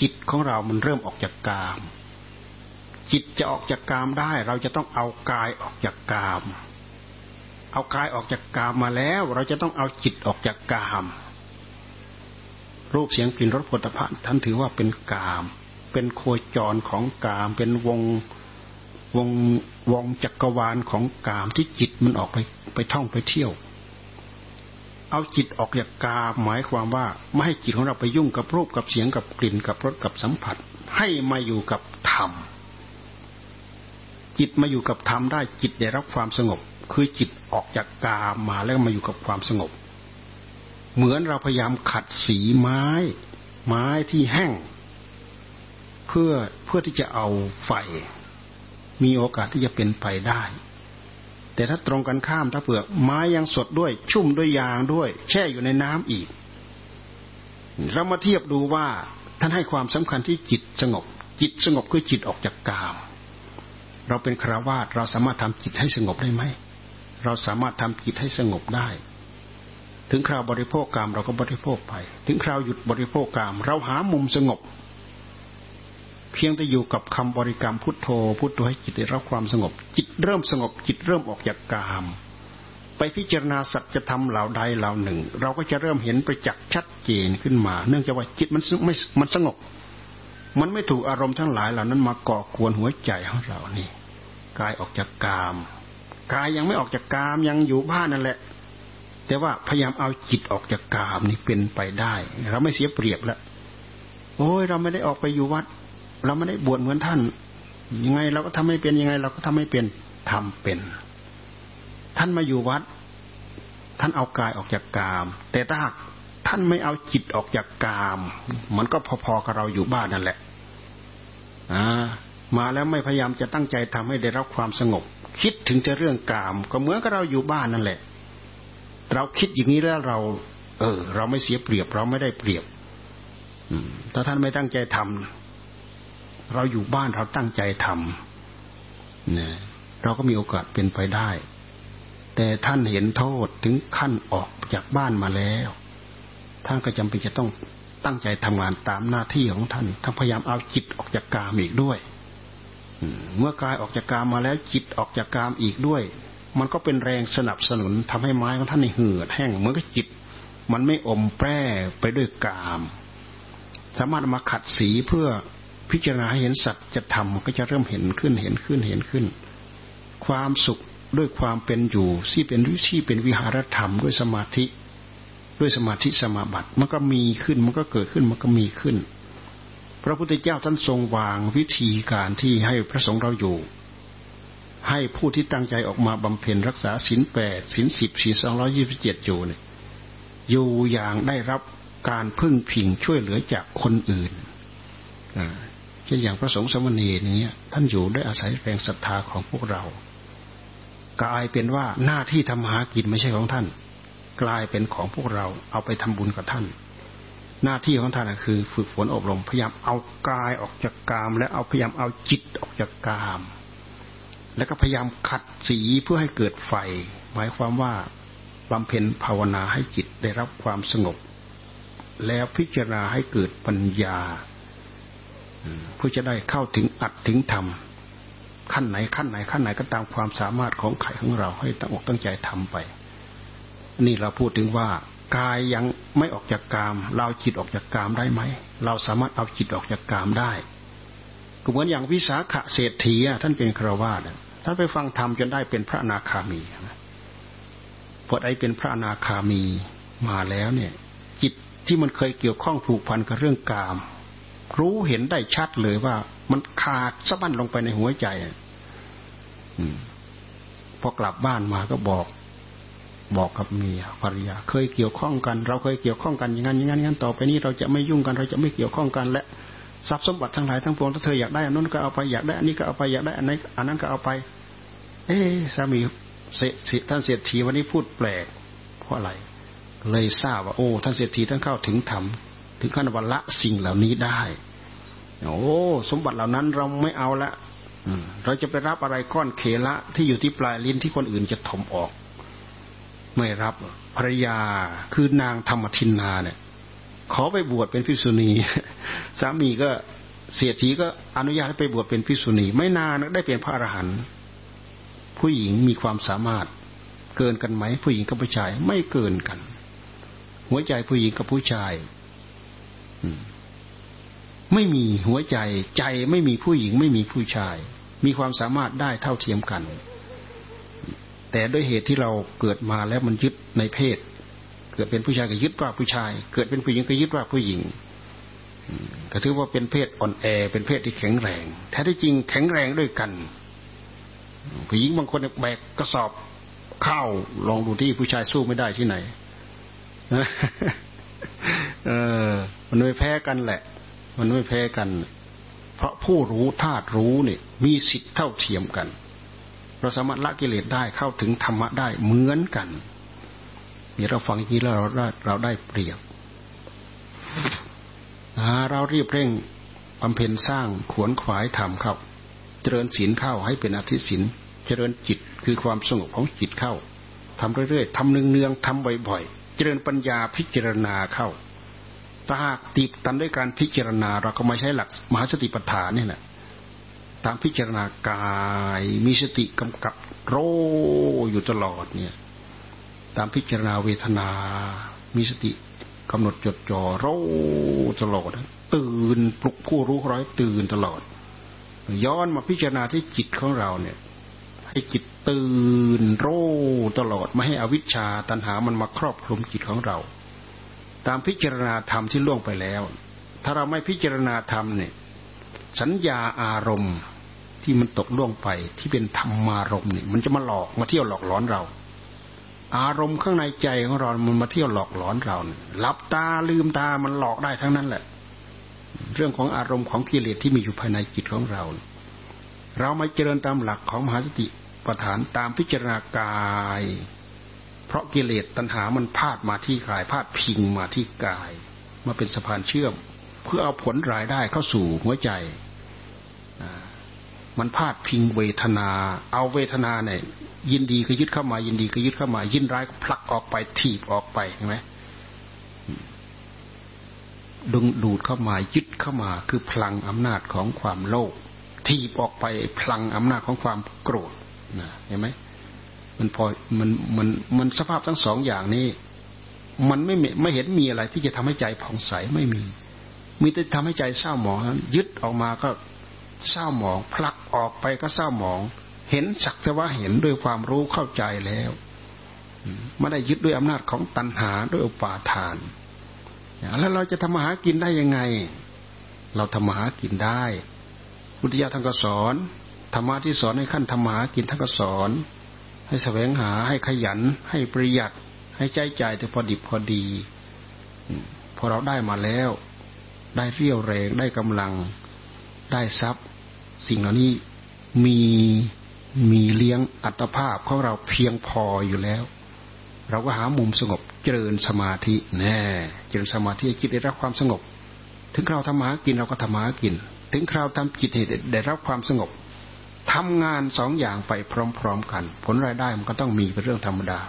จิตของเรามันเริ่มออกจากกาม จิตจะออกจากกามได้ เราจะต้องเอากายออกจากกาม เอากายออกจากกามมาแล้ว เราจะต้องเอาจิตออกจากกาม รูปเสียงกลิ่นรสผลิตภัณฑ์ท่านถือว่าเป็นกาม เป็นโคจรของกาม เป็นวงวงวงจักรวาลของกามที่จิตมันออกไปไปท่องไปเที่ยว เอาจิตออกจากกามหมายความว่าไม่ให้จิตของเราไปยุ่งกับรูปกับเสียงกับกลิ่นกับรสกับสัมผัส ให้มาอยู่กับธรรมจิตมาอยู่กับธรรมได้จิตได้รับความสงบ คือจิตออกจากกามมาแล้วมาอยู่กับความสงบ เหมือนเราพยายามขัดสีไม้ ไม้ที่แห้ง เพื่อเพื่อที่จะเอาไฟ มีโอกาสที่จะเป็นไปได้ แต่ถ้าตรงกันข้ามถ้าเปลือกไม้ยังสดด้วย ชุ่มด้วยยางด้วย แช่อยู่ในน้ำอีก เรามาเทียบดูว่าท่านให้ความสำคัญที่จิตสงบ จิตสงบคือจิตออกจากกามเราเป็นคราวาสเราสามารถทำจิตให้สงบได้ไหมเราสามารถทำจิตให้สงบได้ ถึงคราวบริโภคกามเราก็บริโภคไป ถึงคราวหยุดบริโภคกาม เราหามุมสงบ เพียงแต่อยู่กับคำบริกรรมพุทโธ พุทโธให้จิตได้รับความสงบ จิตเริ่มสงบ จิตเริ่มออกจากกาม ไปพิจารณาสัจธรรมเหล่าใดเหล่าหนึ่ง เราก็จะเริ่มเห็นประจักษ์ชัดเจนขึ้นมา เนื่องจากว่าจิตมันไม่มันสงบ มันไม่ถูกอารมณ์ทั้งหลายเหล่านั้นมาก่อกวนหัวใจของเรานี่กายออกจากกามกายยังไม่ออกจากกามยังอยู่บ้านนั่นแหละ แต่ว่าพยายามเอาจิตออกจากกามนี่เป็นไปได้ เราไม่เสียเปรียบแล้วโอ้ยเราไม่ได้ออกไปอยู่วัด เราไม่ได้บวชเหมือนท่าน ยังไงเราก็ทำไม่เป็นยังไง เราก็ทำไม่เป็นทำเป็น ท่านมาอยู่วัด ท่านเอากายออกจากกาม แต่ถ้าท่านไม่เอาจิตออกจากกาม มันก็พอๆกับเราอยู่บ้านนั่นแหละอ่ามาแล้วไม่พยายามจะตั้งใจทำให้ได้รับความสงบ คิดถึงแต่เรื่องกาม ก็เหมือนกับเราอยู่บ้านนั่นแหละ เราคิดอย่างนี้แล้วเรา เออ เราไม่เสียเปรียบ เราไม่ได้เปรียบอืมถ้าท่านไม่ตั้งใจทำ เราอยู่บ้านเราตั้งใจทำเนี่ยเราก็มีโอกาสเป็นไปได้ แต่ท่านเห็นโทษถึงขั้นออกจากบ้านมาแล้ว ท่านก็จำเป็นจะต้องตั้งใจทำงานตามหน้าที่ของท่านท่านพยายามเอาจิตออกจากกามอีกด้วยเมื่อกายออกจากกามมาแล้วจิตออกจากกามอีกด้วย มันก็เป็นแรงสนับสนุนทำให้ไม้ของท่านในเหือดแห้งเหมือนกับจิต มันไม่อมแปรไปด้วยกาม สามารถมาขัดสีเพื่อ พิจารณาให้เห็นสัจจะทำก็จะเริ่มเห็นขึ้นเห็นขึ้นเห็นขึ้น ความสุขด้วยความเป็นอยู่ที่เป็นวิชีเป็นวิหารธรรมด้วยสมาธิ ด้วยสมาธิสมาบัติมันก็มีขึ้นมันก็เกิดขึ้นมันก็มีขึ้น พระพุทธเจ้าท่านทรงวางวิธีการที่ให้พระสงฆ์เราอยู่ ให้ผู้ที่ตั้งใจออกมาบำเพ็ญรักษาศีลแปดศีลสิบศีลสองร้อยี่สิบเจ็ดอยู่เนี่ยอยู่อย่างได้รับการพึ่งพิงช่วยเหลือจากคนอื่น ช่นอย่างพระสงฆ์สมณีนี้ท่านอยู่ด้วยอาศัยแรงศรัทธาของพวกเรา กลายเป็นว่าหน้าที่ทำหากินไม่ใช่ของท่าน กลายเป็นของพวกเราเอาไปทำบุญกับท่าน หน้าที่ของท่านคือฝึกฝนอบรมพยายามเอากายออกจากกาม และเอาพยายามเอาจิตออกจากกาม แล้วก็พยายามขัดสีเพื่อให้เกิดไฟ หมายความว่าบำเพ็ญภาวนาให้จิตได้รับความสงบ แล้วพิจารณาให้เกิดปัญญา เพื่อจะได้เข้าถึงอัดถึงธรรมขั้นไหนขั้นไหนขั้นไหนก็ตามความสามารถของไข่ของเราให้ตั้งอกตั้งใจทำไป นี่เราพูดถึงว่ากายยังไม่ออกจากกาม เราจิตออกจากกามได้ไหม เราสามารถเอาจิตออกจากกามได้ก็เหมือนอย่างวิสาขะเศรษฐีท่านเป็นครวาสท่านไปฟังธรรมจนได้เป็นพระอนาคามีพอไอเป็นพระอนาคามีมาแล้วเนี่ย จิตที่มันเคยเกี่ยวข้องผูกพันกับเรื่องกาม รู้เห็นได้ชัดเลยว่า มันขาดสะบั้นลงไปในหัวใจอพอกลับบ้านมาก็บอก บอกกับเมียภรรยา เคยเกี่ยวข้องกัน เราเคยเกี่ยวข้องกันอย่างนั้นอย่างนั้นอย่างนั้นต่อไปนี้เราจะไม่ยุ่งกันเราจะไม่เกี่ยวข้องกันและทรัพย์สมบัติทั้งหลายทั้งปวงถ้าเธออยากได้อันนู้นก็เอาไปอยากได้อันนี้ก็เอาไปอยากได้อันนี้อันนั้นก็เอาไป เอ๊สามีท่านเศรษฐีวันนี้พูดแปลกเพราะอะไร เลยทราบว่าโอ้ท่านเศรษฐีท่านเข้าถึงธรรม ถึงขั้นวันละสิ่งเหล่านี้ได้โอ้สมบัติเหล่านั้นเราไม่เอาละเราจะไปรับอะไรก้อนเคละที่อยู่ที่ปลายลิ้นที่คนอื่นจะถมออก ไม่รับภรรยาคือนางธรรมทินนาเนี่ย ขอไปบวชเป็นพิษุณี สามีก็เสียทีก็อนุญาตให้ไปบวชเป็นพิษุณี ไม่นานได้เป็นพระอรหันต์ผู้หญิงมีความสามารถเกินกันไหม ผู้หญิงกับผู้ชายไม่เกินกัน หัวใจผู้หญิงกับผู้ชาย ไม่มีหัวใจ ใจไม่มีผู้หญิง ไม่มีผู้ชาย มีความสามารถได้เท่าเทียมกัน แต่ด้วยเหตุที่เราเกิดมาแล้วมันยึดในเพศ เกิดเป็นผู้ชายก็ยึดว่าผู้ชาย เกิดเป็นผู้หญิงก็ยึดว่าผู้หญิงก็ถือว่าเป็นเพศอ่อนแอ เป็นเพศที่แข็งแรงแท้ที่จริงแข็งแรงด้วยกัน ผู้หญิงบางคนแบกกระสอบข้าวลองดูที่ผู้ชายสู้ไม่ได้ที่ไหน เออ มันไม่แพ้กันแหละ มันไม่แพ้กัน เพราะผู้รู้ธาตุรู้เนี่ยมีสิทธิ์เท่าเทียมกัน เราสามารถละกิเลสได้เข้าถึงธรรมะได้เหมือนกันนี่เราฟังอย่างนี้แล้วเราได้เราได้เปรียบเรารีบเร่งบำเพ็ญสร้างขวนขวายทำเข้าเจริญศีลเข้าให้เป็นอธิศีลเจริญจิตคือความสงบของจิตเข้าทำเรื่อยๆทำเนืองๆทำบ่อยๆ เจริญปัญญาพิจารณาเข้าถ้าหากติดตันด้วยการพิจารณา เราก็มาใช้หลักมหาสติปัฏฐานนี่แหละตามพิจารณากายมีสติกำกับโรอยู่ตลอดเนี่ย ตามพิจารณาเวทนา มีสติกำหนดจดจ่อโรตลอดตื่นปลุกผู้รู้ร้อยตื่นตลอด ย้อนมาพิจารณาที่จิตของเราเนี่ย ให้จิตตื่นโรตลอดไม่ให้อวิชชาตันหามันมาครอบคลุมจิตของเรา ตามพิจารณาธรรมที่ล่วงไปแล้ว ถ้าเราไม่พิจารณาธรรมเนี่ย สัญญาอารมณ์ที่มันตกล่วงไปที่เป็นธรรมารมณ์เนี่ยมันจะมาหลอกมาเที่ยวหลอกหลอนเรา อารมณ์ข้างในใจของเรามันมาเที่ยวหลอกหลอนเราหลับตาลืมตามันหลอกได้ทั้งนั้นแหละ เรื่องของอารมณ์ของกิเลสที่มีอยู่ภายในจิตของเราเเรามาเจริญตามหลักของมหาสติปัฏฐานตามพิจารณากาย เพราะกิเลสตัณหามันพาดมาที่กายพาดพิงมาที่กาย มาเป็นสะพานเชื่อม เพื่อเอาผลรายได้เข้าสู่หัวใจ มันพาดพิงเวทนา เอาเวทนาเนี่ยยินดีก็ยึดเข้ามา ยินดีก็ยึดเข้ามา ยินร้ายก็ผลักออกไปถีบออกไปเห็นไหมดึงดูดเข้ามายึดเข้ามาคือพลังอำนาจของความโลภ ถีบออกไปพลังอำนาจของความโกรธนะเห็นไหมมันพอมันมันมันสภาพทั้งสองอย่างนี้ มันไม่ไม่เห็นมีอะไรที่จะทำให้ใจผ่องใสไม่มี มีแต่ทำให้ใจเศร้าหมองยึดออกมาก็เศร้าหมองผลักออกไปก็เศร้าหมอง เห็นสักแต่ว่าเห็นด้วยความรู้เข้าใจแล้วไม่ได้ยึดด้วยอำนาจของตัณหาด้วยอุปาทานแล้วเราจะทำมาหากินได้ยังไง เราทำมาหากินได้ พุทธิยถท่านก็สอนธรรมะที่สอนให้ขั้นทำมหากินท่านก็สอน ให้แสวงหาให้ขยัน ให้ประหยัด ให้ใจใจแต่พอดิบพอดีพอเราได้มาแล้ว ได้เรี่ยวแรงได้กำลัง ได้ทรัพย์ สิ่งเหล่านี้มีมีเลี้ยงอัตภาพของเราเพียงพออยู่แล้ว เราก็หามุมสงบเจริญสมาธิแน่เจริญสมาธิจิตได้รับความสงบ ถึงคราทำมากินเราก็ทำมากิน ถึงคราวทำจิตได้รับความสงบทำงานสองอย่างไปพร้อม ๆ กัน ผลรายได้มันก็ต้องมีเป็นเรื่องธรรมดา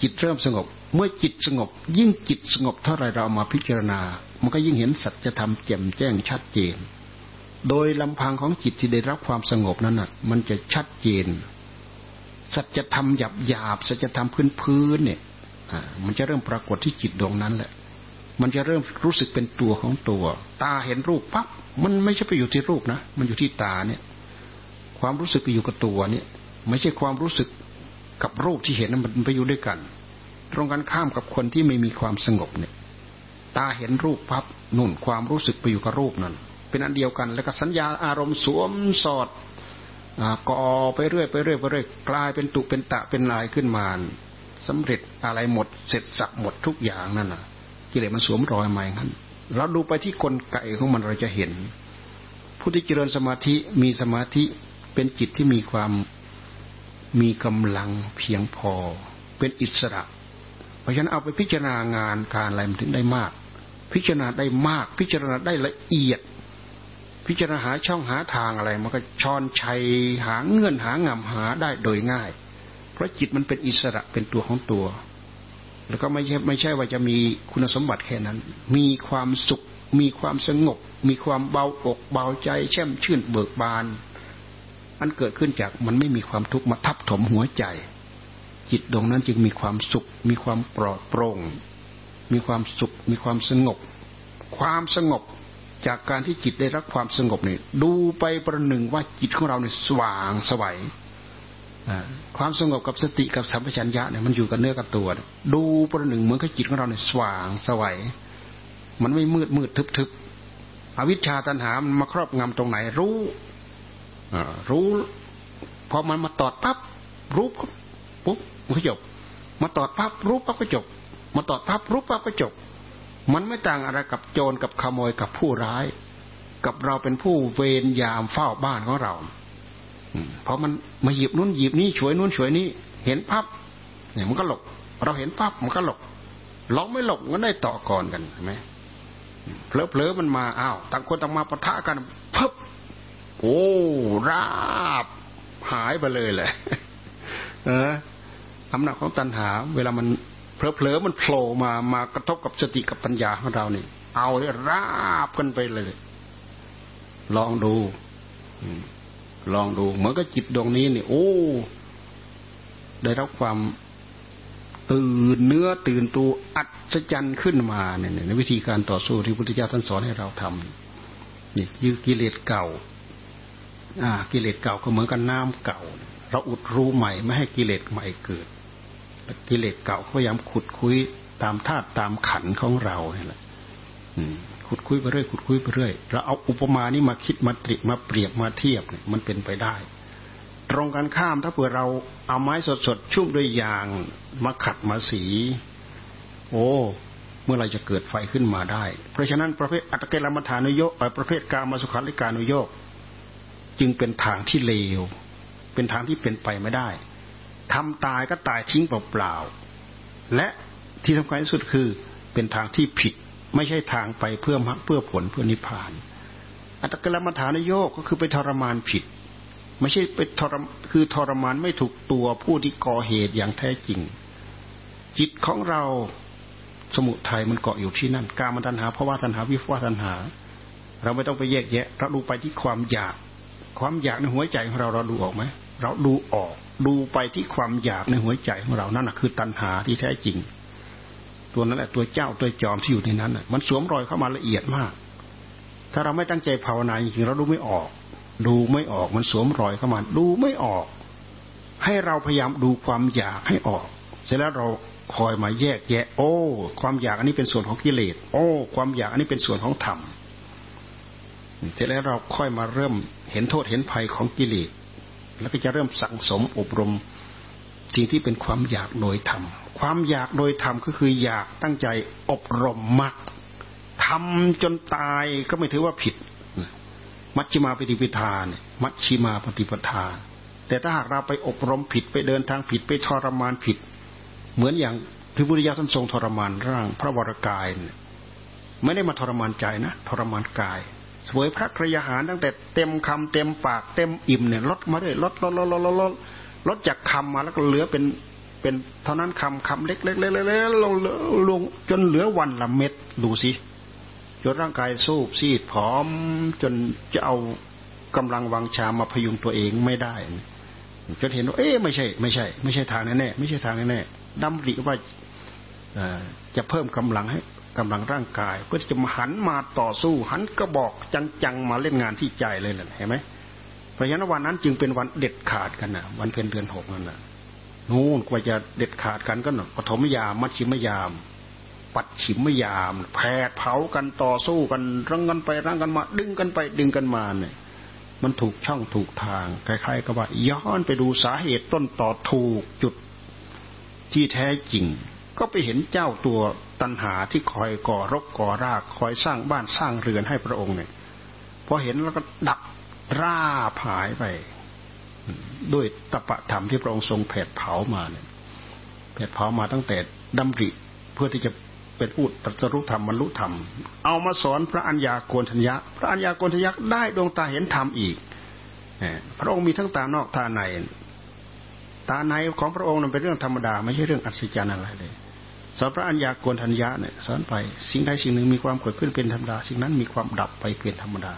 จิตเริ่มสงบ เมื่อจิตสงบ ยิ่งจิตสงบเท่าไรเรามาพิจารณา มันก็ยิ่งเห็นสัจธรรมแจ่มแจ้งชัดเจน โดยลำพังของจิตที่ได้รับความสงบนั้นน่ะ มันจะชัดเจน สัจธรรมหยาบหยาบสัจธรรมพื้นพื้นเนี่ยมันจะเริ่มปรากฏที่จิตดวงนั้นแหละ มันจะเริ่มรู้สึกเป็นตัวของตัว ตาเห็นรูปปั๊บมันไม่ใช่ไปอยู่ที่รูปนะ มันอยู่ที่ตาเนี่ย ความรู้สึกไปอยู่กับตัวเนี่ย ไม่ใช่ความรู้สึกกับรูปที่เห็นนั้นมันไปอยู่ด้วยกัน ตรงกันข้ามกับคนที่ไม่มีความสงบเนี่ย ตาเห็นรูปปั๊บนุ่นความรู้สึกไปอยู่กับรูปนั้น เป็นอันเดียวกันแล้วก็สัญญาอารมณ์สวมสอดก่อไปเรื่อยไปเรื่อยไปเรื่อยกลายเป็นตุเป็นตะเป็นลายขึ้นมาสำเร็จอะไรหมด เสร็จสับหมดทุกอย่างนั่นน่ะ กิเลสมันสวมรอยมาอย่างนั้นเราดูไปที่กลไกของมันเราจะเห็น ผู้ที่เจริญสมาธิมีสมาธิเป็นจิตที่มีความมีกำลังเพียงพอ เป็นอิสระ เพราะฉะนั้นเอาไปพิจารณางานการอะไรมันถึงได้มาก พิจารณาได้มาก พิจารณาได้ละเอียด พิจารณาหาช่องหาทางอะไร มันก็ชอนชัยหาเงื่อนหางำหาได้โดยง่าย เพราะจิตมันเป็นอิสระเป็นตัวของตัว แล้วก็ไม่ใช่ไม่ใช่ว่าจะมีคุณสมบัติแค่นั้น มีความสุข มีความสงบ มีความเบาอกเบาใจ แช่มชื่นเบิกบาน อันเกิดขึ้นจากมันไม่มีความทุกข์มาทับถมหัวใจ จิตดวงนั้นจึงมีความสุข มีความปลอดโปร่ง มีความสุข มีความสงบ ความสงบจากการที่จิตได้รับความสงบเนี่ยดูไปประหนึ่งว่าจิตของเราเนี่ยสว่างสวัย ความสงบกับสติกับสัมปชัญญะเนี่ยมันอยู่กับเนื้อกับตัว ดูประหนึ่งเหมือนกับจิตของเราเนี่ยสว่างสวัยมันไม่มืดมืดทึบทึบอวิชชาตันหามันมาครอบงำตรงไหน รู้รู้พอมันมาตอดปั๊บรู้ปุ๊บก็จบ มาตอดปั๊บรู้ปั๊บก็จบ มาตอดปั๊บรู้ปั๊บก็จบ มันไม่ต่างอะไรกับโจรกับขโมยกับผู้ร้าย กับเราเป็นผู้เวรยามเฝ้าบ้านของเรา เพราะมันมาหยิบนู้นหยิบนี่ช่วยนู้นช่วยนี่เห็นปั๊บเนี่ยมันก็หลบ เราเห็นปั๊บมันก็หลบเราไม่หลบมันได้ต่อก่อนกันใช่ไหมเผลอๆมันมาอ้าวต่างคนต่างมาปะทะกันพึบโอ้ราบ หายไปเลยแหละเอออำนาจของตัณหา เวลามันเผลอๆมันโผล่มามากระทบกับสติกับปัญญาของเราเนี่ยเอาเลยราบกันไปเลย ลองดู ลองดู เหมือนกับจิตดวงนี้นี่โอ้ ได้รับความตื่นเนื้อตื่นตัวอัศจรรย์ขึ้นมาเนี่ยในวิธีการต่อสู้ที่พุทธเจ้าท่านสอนให้เราทำนี่ยืกิเลสเก่า อ่า กิเลสเก่าก็เหมือนกับน้ำเก่า เราอุดรูใหม่ ไม่ให้กิเลสใหม่เกิด กิเลสเก่าพยายามขุดคุยตามธาตุตามขันของเราเนี่ยแหละ ขุดคุยไปเรื่อยขุดคุยไปเรื่อยเราเอาอุปมานี้มาคิดมาตริมาเปรียบมาเทียบเนี่ยมันเป็นไปได้ ตรงกันข้ามถ้าเผื่อเราเอาไม้สดๆชุ่มด้วยยางมาขัดมาสี โอ้เมื่อไรจะเกิดไฟขึ้นมาได้ เพราะฉะนั้นประเภทอัตเกลมัฐานุโยกประเภทกามาสุขาริการุโยกจึงเป็นทางที่เลว เป็นทางที่เป็นไปไม่ได้ทำตายก็ตายทิ้งเปล่าๆและที่สำคัญที่สุดคือเป็นทางที่ผิด ไม่ใช่ทางไปเพื่อมรรคเพื่อผลเพื่อนิพพาน อัตกลมัฐานโยกก็คือไปทรมานผิด ไม่ใช่ไปทรมคือทรมานไม่ถูกตัวผู้ที่ก่อเหตุอย่างแท้จริง จิตของเราสมุทัยมันเกาะอยู่ที่นั่น การมันตัณหาเพราะว่าตัณหาวิฟวาตัณหา เราไม่ต้องไปแยกแยะเราดูไปที่ความอยาก ความอยากในหัวใจของเราเราดูออกไหมเราดูออก ดูไปที่ความอยากในหัวใจของเรานั่นแหะคือตัณหาที่แท้จริง ตัวนั้นแหละตัวเจ้าตัวจอมที่อยู่ในนั้นมันสวมรอยเข้ามาละเอียดมาก ถ้าเราไม่ตั้งใจภาวนาจริงๆเราดูไม่ออก ดูไม่ออกมันสวมรอยเข้ามา ดูไม่ออก ให้เราพยายามดูความอยากให้ออก เสร็จแล้วเราคอยมาแยกแยะ โอ้ ความอยากอันนี้เป็นส่วนของกิเลสโอ้ ความอยากอันนี้เป็นส่วนของธรรมเสร็จแล้วเราค่อยมาเริ่มเห็นโทษเห็นภัยของกิเลสแล้วก็จะเริ่มสั่งสมอบรมสิ่งที่เป็นความอยากโดยธรรม ความอยากโดยธรรมก็คืออยากตั้งใจอบรมมรรคทำจนตายก็ไม่ถือว่าผิด มัชฌิมาปฏิปทาเนี่ยมัชฌิมาปฏิปทา แต่ถ้าหากเราไปอบรมผิดไปเดินทางผิดไปทรมานผิด เหมือนอย่างพระพุทธเจ้าท่านทรงทรมานร่าง พระวรกายเนี่ยไม่ได้มาทรมานใจนะทรมานกายสวยพระกรยาหารตั้งแต่เต็มคำเต็มปากเต็มอิ่มเนี่ยลดมาเรื่อยลดลดลดลดลดลดจากคำมาแล้วก็เหลือเป็น เป็นเท่านั้นคำคำเล็กเล็กเล็กเล็กลงลงจนเหลือวันละเม็ดดูสิจนร่างกายสูบซีดผอม จนจะเอากำลังวังชามาพยุงตัวเองไม่ได้จนเห็นว่าเอ๊ะไม่ใช่ไม่ใช่ ไม่ใช่ทางแน่ๆไม่ใช่ทางแน่ๆดำริว่าจะเพิ่มกำลังให้กำลังร่างกาย เพื่อจะมาหันมาต่อสู้ หันกระบอกจังๆมาเล่นงานที่ใจเลยแหละเห็นไหมเพราะฉะนั้นวันนั้นจึงเป็นวันเด็ดขาดกันนะวันเพ็ญเดือนหกนั่นนะ นู่นกว่าจะเด็ดขาดกันก็หนปฐมยามมัชชิมยาม ปัดฉิมยามแผดเผากันต่อสู้กันรังกันไปรังกันมา ดึงกันไปดึงกันมาเนี่ย มันถูกช่องถูกทางคล้ายๆกับว่าย้อนไปดูสาเหตุต้นต่อถูกจุดที่แท้จริง ก็ไปเห็นเจ้าตัวตัณหาที่คอยก่อรกก่อรากคอยสร้างบ้านสร้างเรือนให้พระองค์เนี่ยพอเห็นแล้วก็ดับราผายไป ด้วยตปะธรรมที่พระองค์ทรงแผดเผามาเนี่ยแผดเผามาตั้งแต่ดำริเพื่อที่จะเป็นผู้ตรัสรู้ธรรมบรรลุธรรม เอามาสอนพระอัญญาโกณทัญญะ พระอัญญาโกณทัญญะได้ดวงตาเห็นธรรมอีกพระองค์มีทั้งตานอกตาใน ตาในของพระองค์นั้นเป็นเรื่องธรรมดา ไม่ใช่เรื่องอัศจรรย์อะไรเลยสอนพระอัญญาโกณทัญญะเนี่ยสอนไปสิ่งใดสิ่งหนึ่งมีความเกิดขึ้นเป็นธรรมดา สิ่งนั้นมีความดับไปเป็นธรรมดา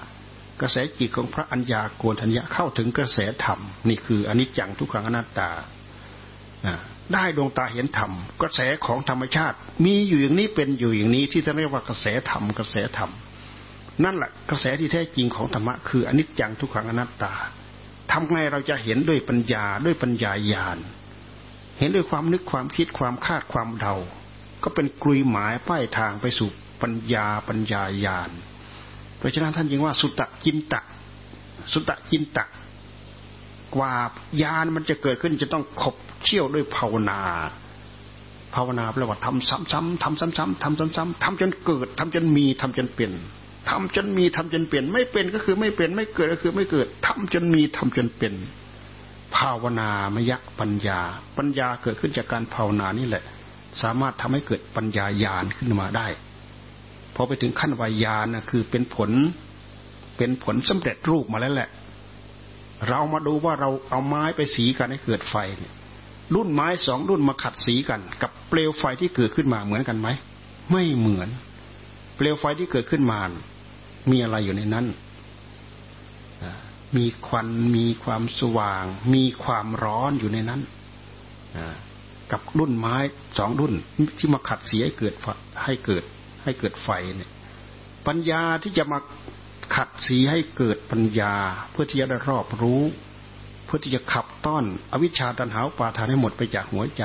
กระแสจิตของพระอัญญาโกณทัญญะเข้าถึงกระแสธรรม นี่คืออนิจจังทุกขังอนัตตาได้ดวงตาเห็นธรรม กระแสของธรรมชาติ มีอยู่อย่างนี้เป็นอยู่อย่างนี้ที่จะเรียกว่ากระแสธรรมกระแสธรรม นั่นแหละกระแสที่แท้จริงของธรรมะคืออนิจจังทุกขังอนัตตาทำไงเราจะเห็นด้วยปัญญาด้วยปัญญาญาณเห็นด้วยความนึกความคิดความคาดความเดา ก็เป็นกลุยหมายป้ายทางไปสู่ปัญญาปัญญาญาณ เพราะฉะนั้นท่านจึงว่าสุตตะจินตะ สุตตะจินตะ กว่าญาณมันจะเกิดขึ้นจะต้องขบเชี่ยวด้วยภาวนา ภาวนาแปลว่าทำซ้ำๆทำซ้ำๆทำซ้ำๆทำจนเกิดทำจนมีทำจนเปลี่ยนทำจนมีทำจนเปลี่ยน ไม่เป็นก็คือไม่เป็นไม่เกิดก็คือไม่เกิดทำจนมีทำจนเป็น ภาวนามยะปัญญา ปัญญาเกิดขึ้นจากการภาวนานี่แหละ สามารถทำให้เกิดปัญญาญาณขึ้นมาได้ พอไปถึงขั้นวายานนะคือเป็นผลเป็นผลสำเร็จรูปมาแล้วแหละ เรามาดูว่าเราเอาไม้ไปสีกันให้เกิดไฟเนี่ยรุ่นไม้สองรุ่นมาขัดสีกัน กับเปลวไฟที่เกิดขึ้นมาเหมือนกันไหมไม่เหมือน เปลวไฟที่เกิดขึ้นมา มีอะไรอยู่ในนั้นมีควันมีความสว่าง มีความร้อนอยู่ในนั้นกับรุ่นไม้สองรุ่นที่มาขัดสีให้เกิดให้เกิด ให้เกิดไฟเนี่ย ปัญญาที่จะมาขัดสีให้เกิดปัญญา เพื่อที่จะได้รอบรู้ เพื่อที่จะขับต้อน อวิชชาตันหาปาทานให้หมดไปจากหัวใจ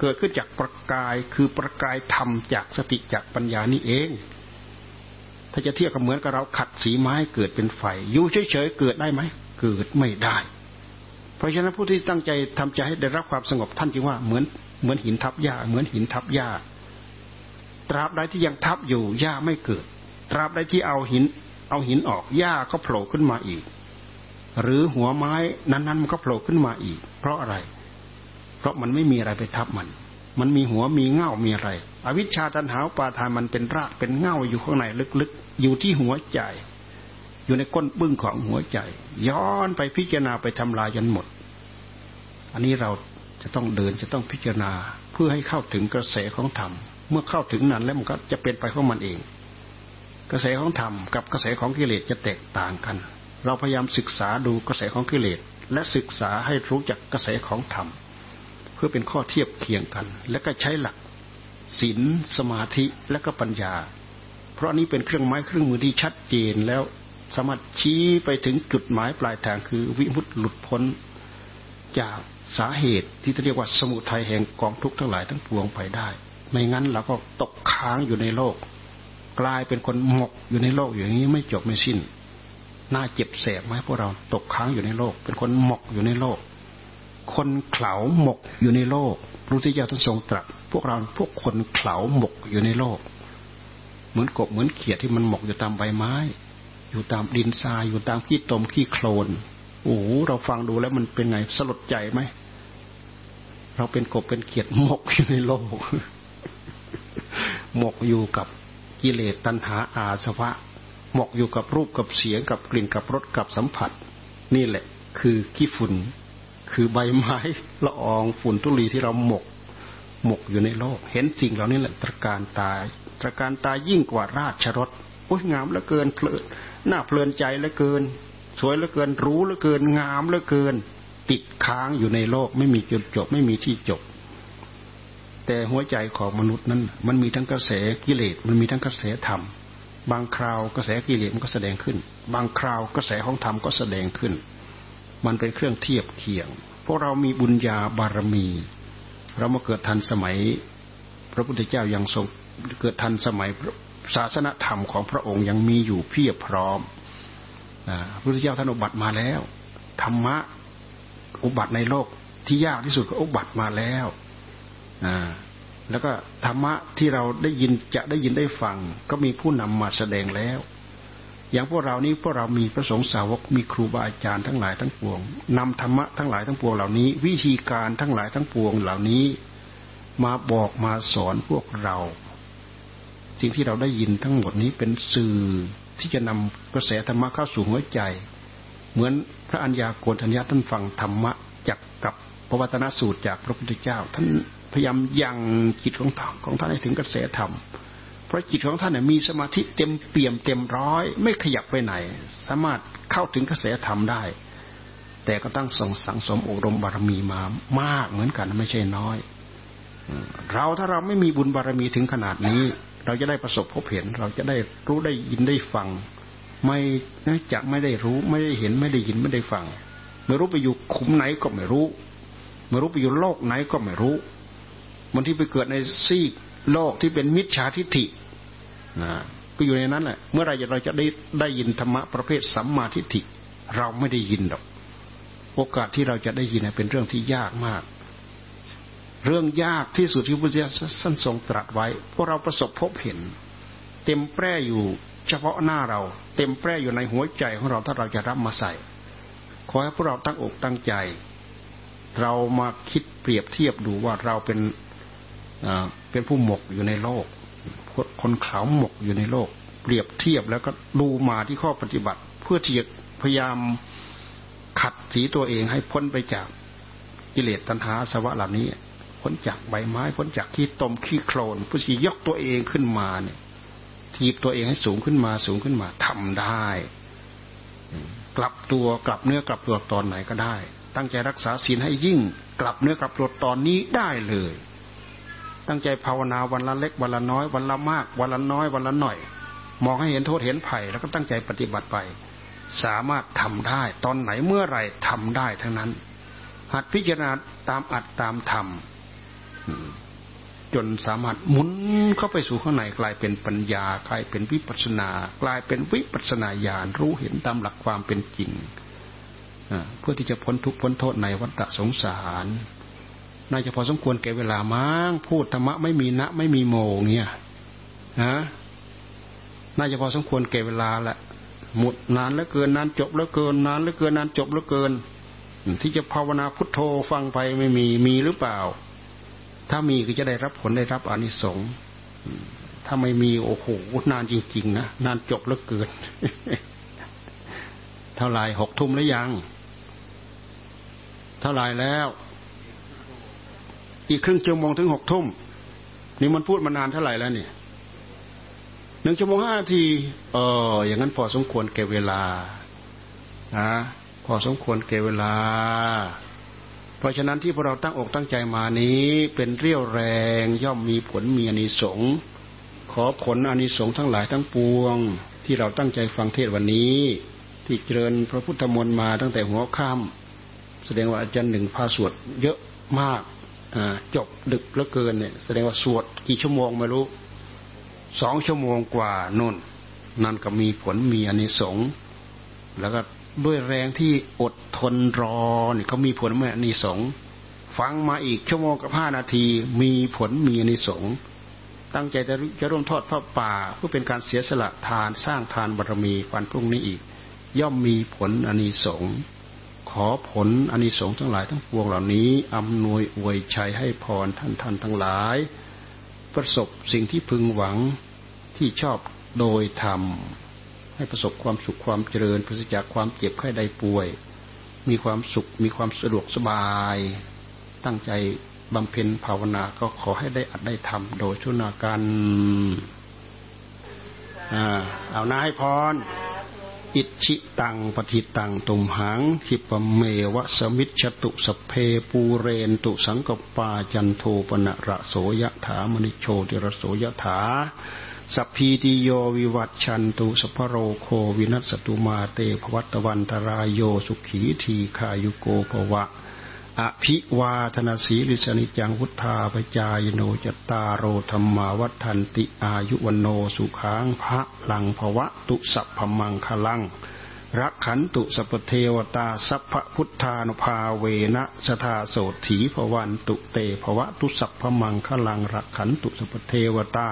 เกิดขึ้นจากประกายคือประกายธรรมจากสติจากปัญญานี่เอง ถ้าจะเทียบกับเหมือนกับเราขัดสีไม้เกิดเป็นไฟอยู่เฉยๆเกิดได้ไหมเกิดไม่ได้ เพราะฉะนั้นผู้ที่ตั้งใจทำใจให้ได้รับความสงบท่านจึงว่าเหมือนเหมือนหินทับหญ้า เหมือนหินทับหญ้า ตราบใดที่ยังทับอยู่หญ้าไม่เกิด ตราบใดที่เอาหิน เอาหินออกหญ้าก็โผล่ขึ้นมาอีก หรือหัวไม้นั้นๆมันก็โผล่ขึ้นมาอีก เพราะอะไร เพราะมันไม่มีอะไรไปทับมัน มันมีหัวมีเง่ามีอะไร อวิชชาตันหาปาทานมันเป็นรากเป็นเง่าอยู่ข้างในลึกๆ อยู่ที่หัวใจ อยู่ในก้นบึ้งของหัวใจ ย้อนไปพิจารณาไปทำลายจนหมด อันนี้เราจะต้องเดินจะต้องพิจารณาเพื่อให้เข้าถึงกระแสของธรรม เมื่อเข้าถึงนั้นแล้วมันก็จะเป็นไปของมันเอง กระแสของธรรมกับกระแสของกิเลสจะแตกต่างกัน เราพยายามศึกษาดูกระแสของกิเลสและศึกษาให้รู้จักกระแสของธรรม เพื่อเป็นข้อเทียบเคียงกัน และก็ใช้หลักศีลสมาธิและก็ปัญญา เพราะนี้เป็นเครื่องไม้เครื่องมือที่ชัดเจนแล้วสามารถชี้ไปถึงจุดหมายปลายทางคือวิมุตติหลุดพ้น จากสาเหตุที่เรียกว่าสมุทัยแห่งกองทุกข์ทั้งหลายทั้งปวงไปได้ ไม่งั้นเราก็ตกค้างอยู่ในโลก กลายเป็นคนหมกอยู่ในโลกอย่างนี้ไม่จบไม่สิ้น น่าเจ็บแสบไหมพวกเราตกค้างอยู่ในโลก เป็นคนหมกอยู่ในโลก คนเข่าหมกอยู่ในโลกระพุทธเจ้าท่านทรงตรัสพวกเราพวกคนเข่าหมกอยู่ในโลก เหมือนกบเหมือนเขียดที่มันหมกอยู่ตามใบไม้ อยู่ตามดินทรายอยู่ตามขี้ตมขี้โคลนโอ้เราฟังดูแล้วมันเป็นไงสลดใจไหมเราเป็นกบเป็นเขียดหมกอยู่ในโลก หมกอยู่กับกิเลสตัณหาอาสวะ หมกอยู่กับรูปกับเสียงกับกลิ่นกับรสกับสัมผัส นี่แหละคือขี้ฝุ่น คือใบไม้ละอองฝุ่นทุลีที่เราหมก หมกอยู่ในโลก เห็นสิ่งเหล่านี้แหละตรการตาย ตรการตายยิ่งกว่าราชรถโอ้ยงามเหลือเกินเพลินน้าเพลินใจเหลือเกิน สวยเหลือเกินรู้เหลือเกิน งามเหลือเกิน ติดค้างอยู่ในโลกไม่มีจุดจบ ไม่มีที่จบ แต่หัวใจของมนุษย์นั้น มันมีทั้งกระแสกิเลสมันมีทั้งกระแสธรรม บางคราวกระแสกิเลสมันก็แสดงขึ้น บางคราวกระแสของธรรมก็แสดงขึ้น มันเป็นเครื่องเทียบเคียงพวกเรามีบุญญาบารมี เรามาเกิดทันสมัย พระพุทธเจ้ายังทรงเกิดทันสมัยศาสนธรรมของพระองค์ยังมีอยู่เพียบพร้อมพระพุทธเจ้าท่านอุบัติมาแล้วธรรมะอุบัติในโลกที่ยากที่สุดก็อุบัติมาแล้ว แล้วก็ธรรมะที่เราได้ยินจะได้ยินได้ฟัง ก็มีผู้นำมาแสดงแล้ว อย่างพวกเรานี้พวกเรามีพระสงฆ์สาวกมีครูบาอาจารย์ทั้งหลายทั้งปวงนำธรรมะทั้งหลายทั้งปวงเหล่านี้ วิธีการทั้งหลายทั้งปวงเหล่านี้ มาบอกมาสอนพวกเราสิ่งที่เราได้ยินทั้งหมดนี้เป็นสื่อที่จะนำกระแสธรรมะเข้าสู่หัวใจ เหมือนพระอัญญาโกณทัญญาท่านฟังธรรมะจากกับพระวัตนสูตรจากพระพุทธเจ้าท่าน พยายามยังจิตของท่านของท่านให้ถึงกระแสธรรม เพราะจิตของท่านเนี่ยมีสมาธิเต็มเปี่ยมเต็มร้อย ไม่ขยับไปไหน สามารถเข้าถึงกระแสธรรมได้ แต่ก็ต้องส่งสังสมอบรมบารมีมามากเหมือนกันไม่ใช่น้อย เราถ้าเราไม่มีบุญบารมีถึงขนาดนี้ เราจะได้ประสบพบเห็น เราจะได้รู้ได้ยินได้ฟัง ไม่จะไม่ได้รู้ไม่ได้เห็นไม่ได้ยินไม่ได้ฟัง ไม่รู้ไปอยู่ขุมไหนก็ไม่รู้ ไม่รู้ไปอยู่โลกไหนก็ไม่รู้ มันที่ไปเกิดในซีกโลกที่เป็นมิจฉาทิฏฐินะก็อยู่ในนั้นแหละเมื่อไรเราจะได้ได้ยินธรรมะประเภทสัมมาทิฏฐิเราไม่ได้ยินหรอก โอกาสที่เราจะได้ยินเป็นเรื่องที่ยากมาก เรื่องยากที่สุดที่พระเจ้าสั้นทรงตรัสไว้พวกเราประสบพบเห็น เต็มแปร่อยู่เฉพาะหน้าเรา เต็มแปร่อยู่ในหัวใจของเราถ้าเราจะรับมาใส่ ขอให้พวกเราตั้งอกตั้งใจ เรามาคิดเปรียบเทียบดูว่าเราเป็น เป็นผู้หมกอยู่ในโลก คนขาวหมกอยู่ในโลก เปรียบเทียบแล้วก็ดูมาที่ข้อปฏิบัติ เพื่อที่จะพยายามขัดสีตัวเองให้พ้นไปจากกิเลสตัณหาสวะเหล่านี้ พ้นจากใบไม้ พ้นจากขี้ตมขี้โคลนผู้ที่ยกตัวเองขึ้นมาเนี่ยทีบตัวเองให้สูงขึ้นมาสูงขึ้นมาทำได้ กลับตัวกลับเนื้อกลับตัวตอนไหนก็ได้ ตั้งใจรักษาศีลให้ยิ่ง กลับเนื้อกลับตัวตอนนี้ได้เลย ตั้งใจภาวนาวันละเล็กวันละน้อย วันละมาก วันละน้อย วันละหน่อย มองให้เห็นโทษเห็นภัยแล้วก็ตั้งใจปฏิบัติไป สามารถทำได้ ตอนไหนเมื่อไรทำได้ทั้งนั้น หัดพิจารณาตามอัดตามธรรมจนสามารถหมุนเข้าไปสู่ข้างในกลายเป็นปัญญากลายเป็นวิปัสนา กลายเป็นวิปัสนาญาณรู้เห็นตามหลักความเป็นจริงเพื่อที่จะพ้นทุกข์พ้นโทษในวัฏสงสาร น่าจะพอสมควรแก่เวลามั้งพูดธรรมะไม่มีณไม่มีโมงเนี่ยฮะน่าจะพอสมควรแก่เวลาแหละหมดนานแล้วเกินนานจบแล้วเกินนานแล้วเกินนานจบแล้วเกิน ที่จะภาวนาพุทโธฟังไปไม่มีมีหรือเปล่า ถ้ามีก็จะได้รับผลได้รับอนิสงส์ถ้าไม่มีโอ้โหนานจริง ๆ นะนานจบแล้วเกิน เท่าไรหกทุ่มแล้วยัง เท่าไรแล้ว อีกครึ่งชั่วโมงถึงหกทุ่มนี่มันพูดมานานเท่าไหร่แล้วเนี่ยหนึ่งชั่วโมงห้านาทีเอออย่างนั้นพอสมควรแก่เวลานะพอสมควรแก่เวลา เพราะฉะนั้นที่พวกเราตั้งอกตั้งใจมานี้เป็นเรี่ยวแรงย่อมมีผลมีอนิสงส์ขอผลอนิสงส์ทั้งหลายทั้งปวง ที่เราตั้งใจฟังเทศวันนี้ ที่เจริญพระพุทธมนต์มาตั้งแต่หัวค่ำแสดงว่าอาจารย์หนึ่งพาสวดเยอะมาก จบดึกเหลือเกินเนี่ย แสดงว่าสวดกี่ชั่วโมงไม่รู้สองชั่วโมงกว่านุ่น นั่นก็มีผลมีอานิสงส์แล้วก็ด้วยแรงที่อดทนรอเนี่ยเขามีผลมีอานิสงส์ฟังมาอีกชั่วโมงกับห้านาที มีผลมีอานิสงส์ตั้งใจจะจะร่วมทอดพระป่าเพื่อเป็นการเสียสละทานสร้างทานบารมีวันพรุ่งนี้อีก ย่อมมีผลอานิสงส์ ขอผลอานิสงส์ทั้งหลายทั้งปวงเหล่านี้อำนวยอวยชัยให้พรท่านท่านทั้งหลาย ประสบสิ่งที่พึงหวังที่ชอบโดยธรรม ให้ประสบความสุขความเจริญปราศจากความเจ็บไข้ใดป่วย มีความสุขมีความสะดวกสบาย ตั้งใจบำเพ็ญภาวนาก็ขอให้ได้อัดได้ทำโดยชุนาการอ่า เอาหน้าให้พร อิชิตังปฏิตังตุมหังขิปเมวะสมิชตุสเพปูเรนตุสังกปาจันโทปนะระโสยถามณิโชติระโสยถาสัพพีติโยวิวัตชันตุสพโรโควินัสตุมาเตภวัตวันตรายโยสุขีทีขายุโกภวะ อภิวาธนาสีลิสนิจังพุทธาปจายโนจตารโรธรรมาวัฒนติอายุวันโนสุขังพระลังภวะตุสัพพมังคลังรักขันตุสัพเทวตาสัพพพุทธานุภาเวนะสทาโสถีภวันตุเตภวะตุสัพพมังคลังรักขันตุสัพเทวตา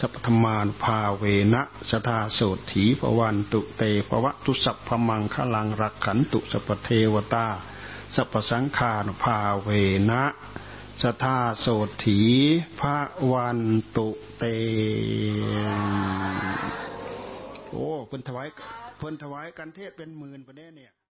สัพธรรมานุภาเวนะสทาโสถีภวันตุเตภวะตุสัพพมังคลังรักขันตุสัพเทวตา สัพสังขารภาเวนะสทาโสถีพระวันตุเต โอ้เพิ่นถวายเพิ่นถวายกันเทศเป็นหมื่นประเด้เนี่ย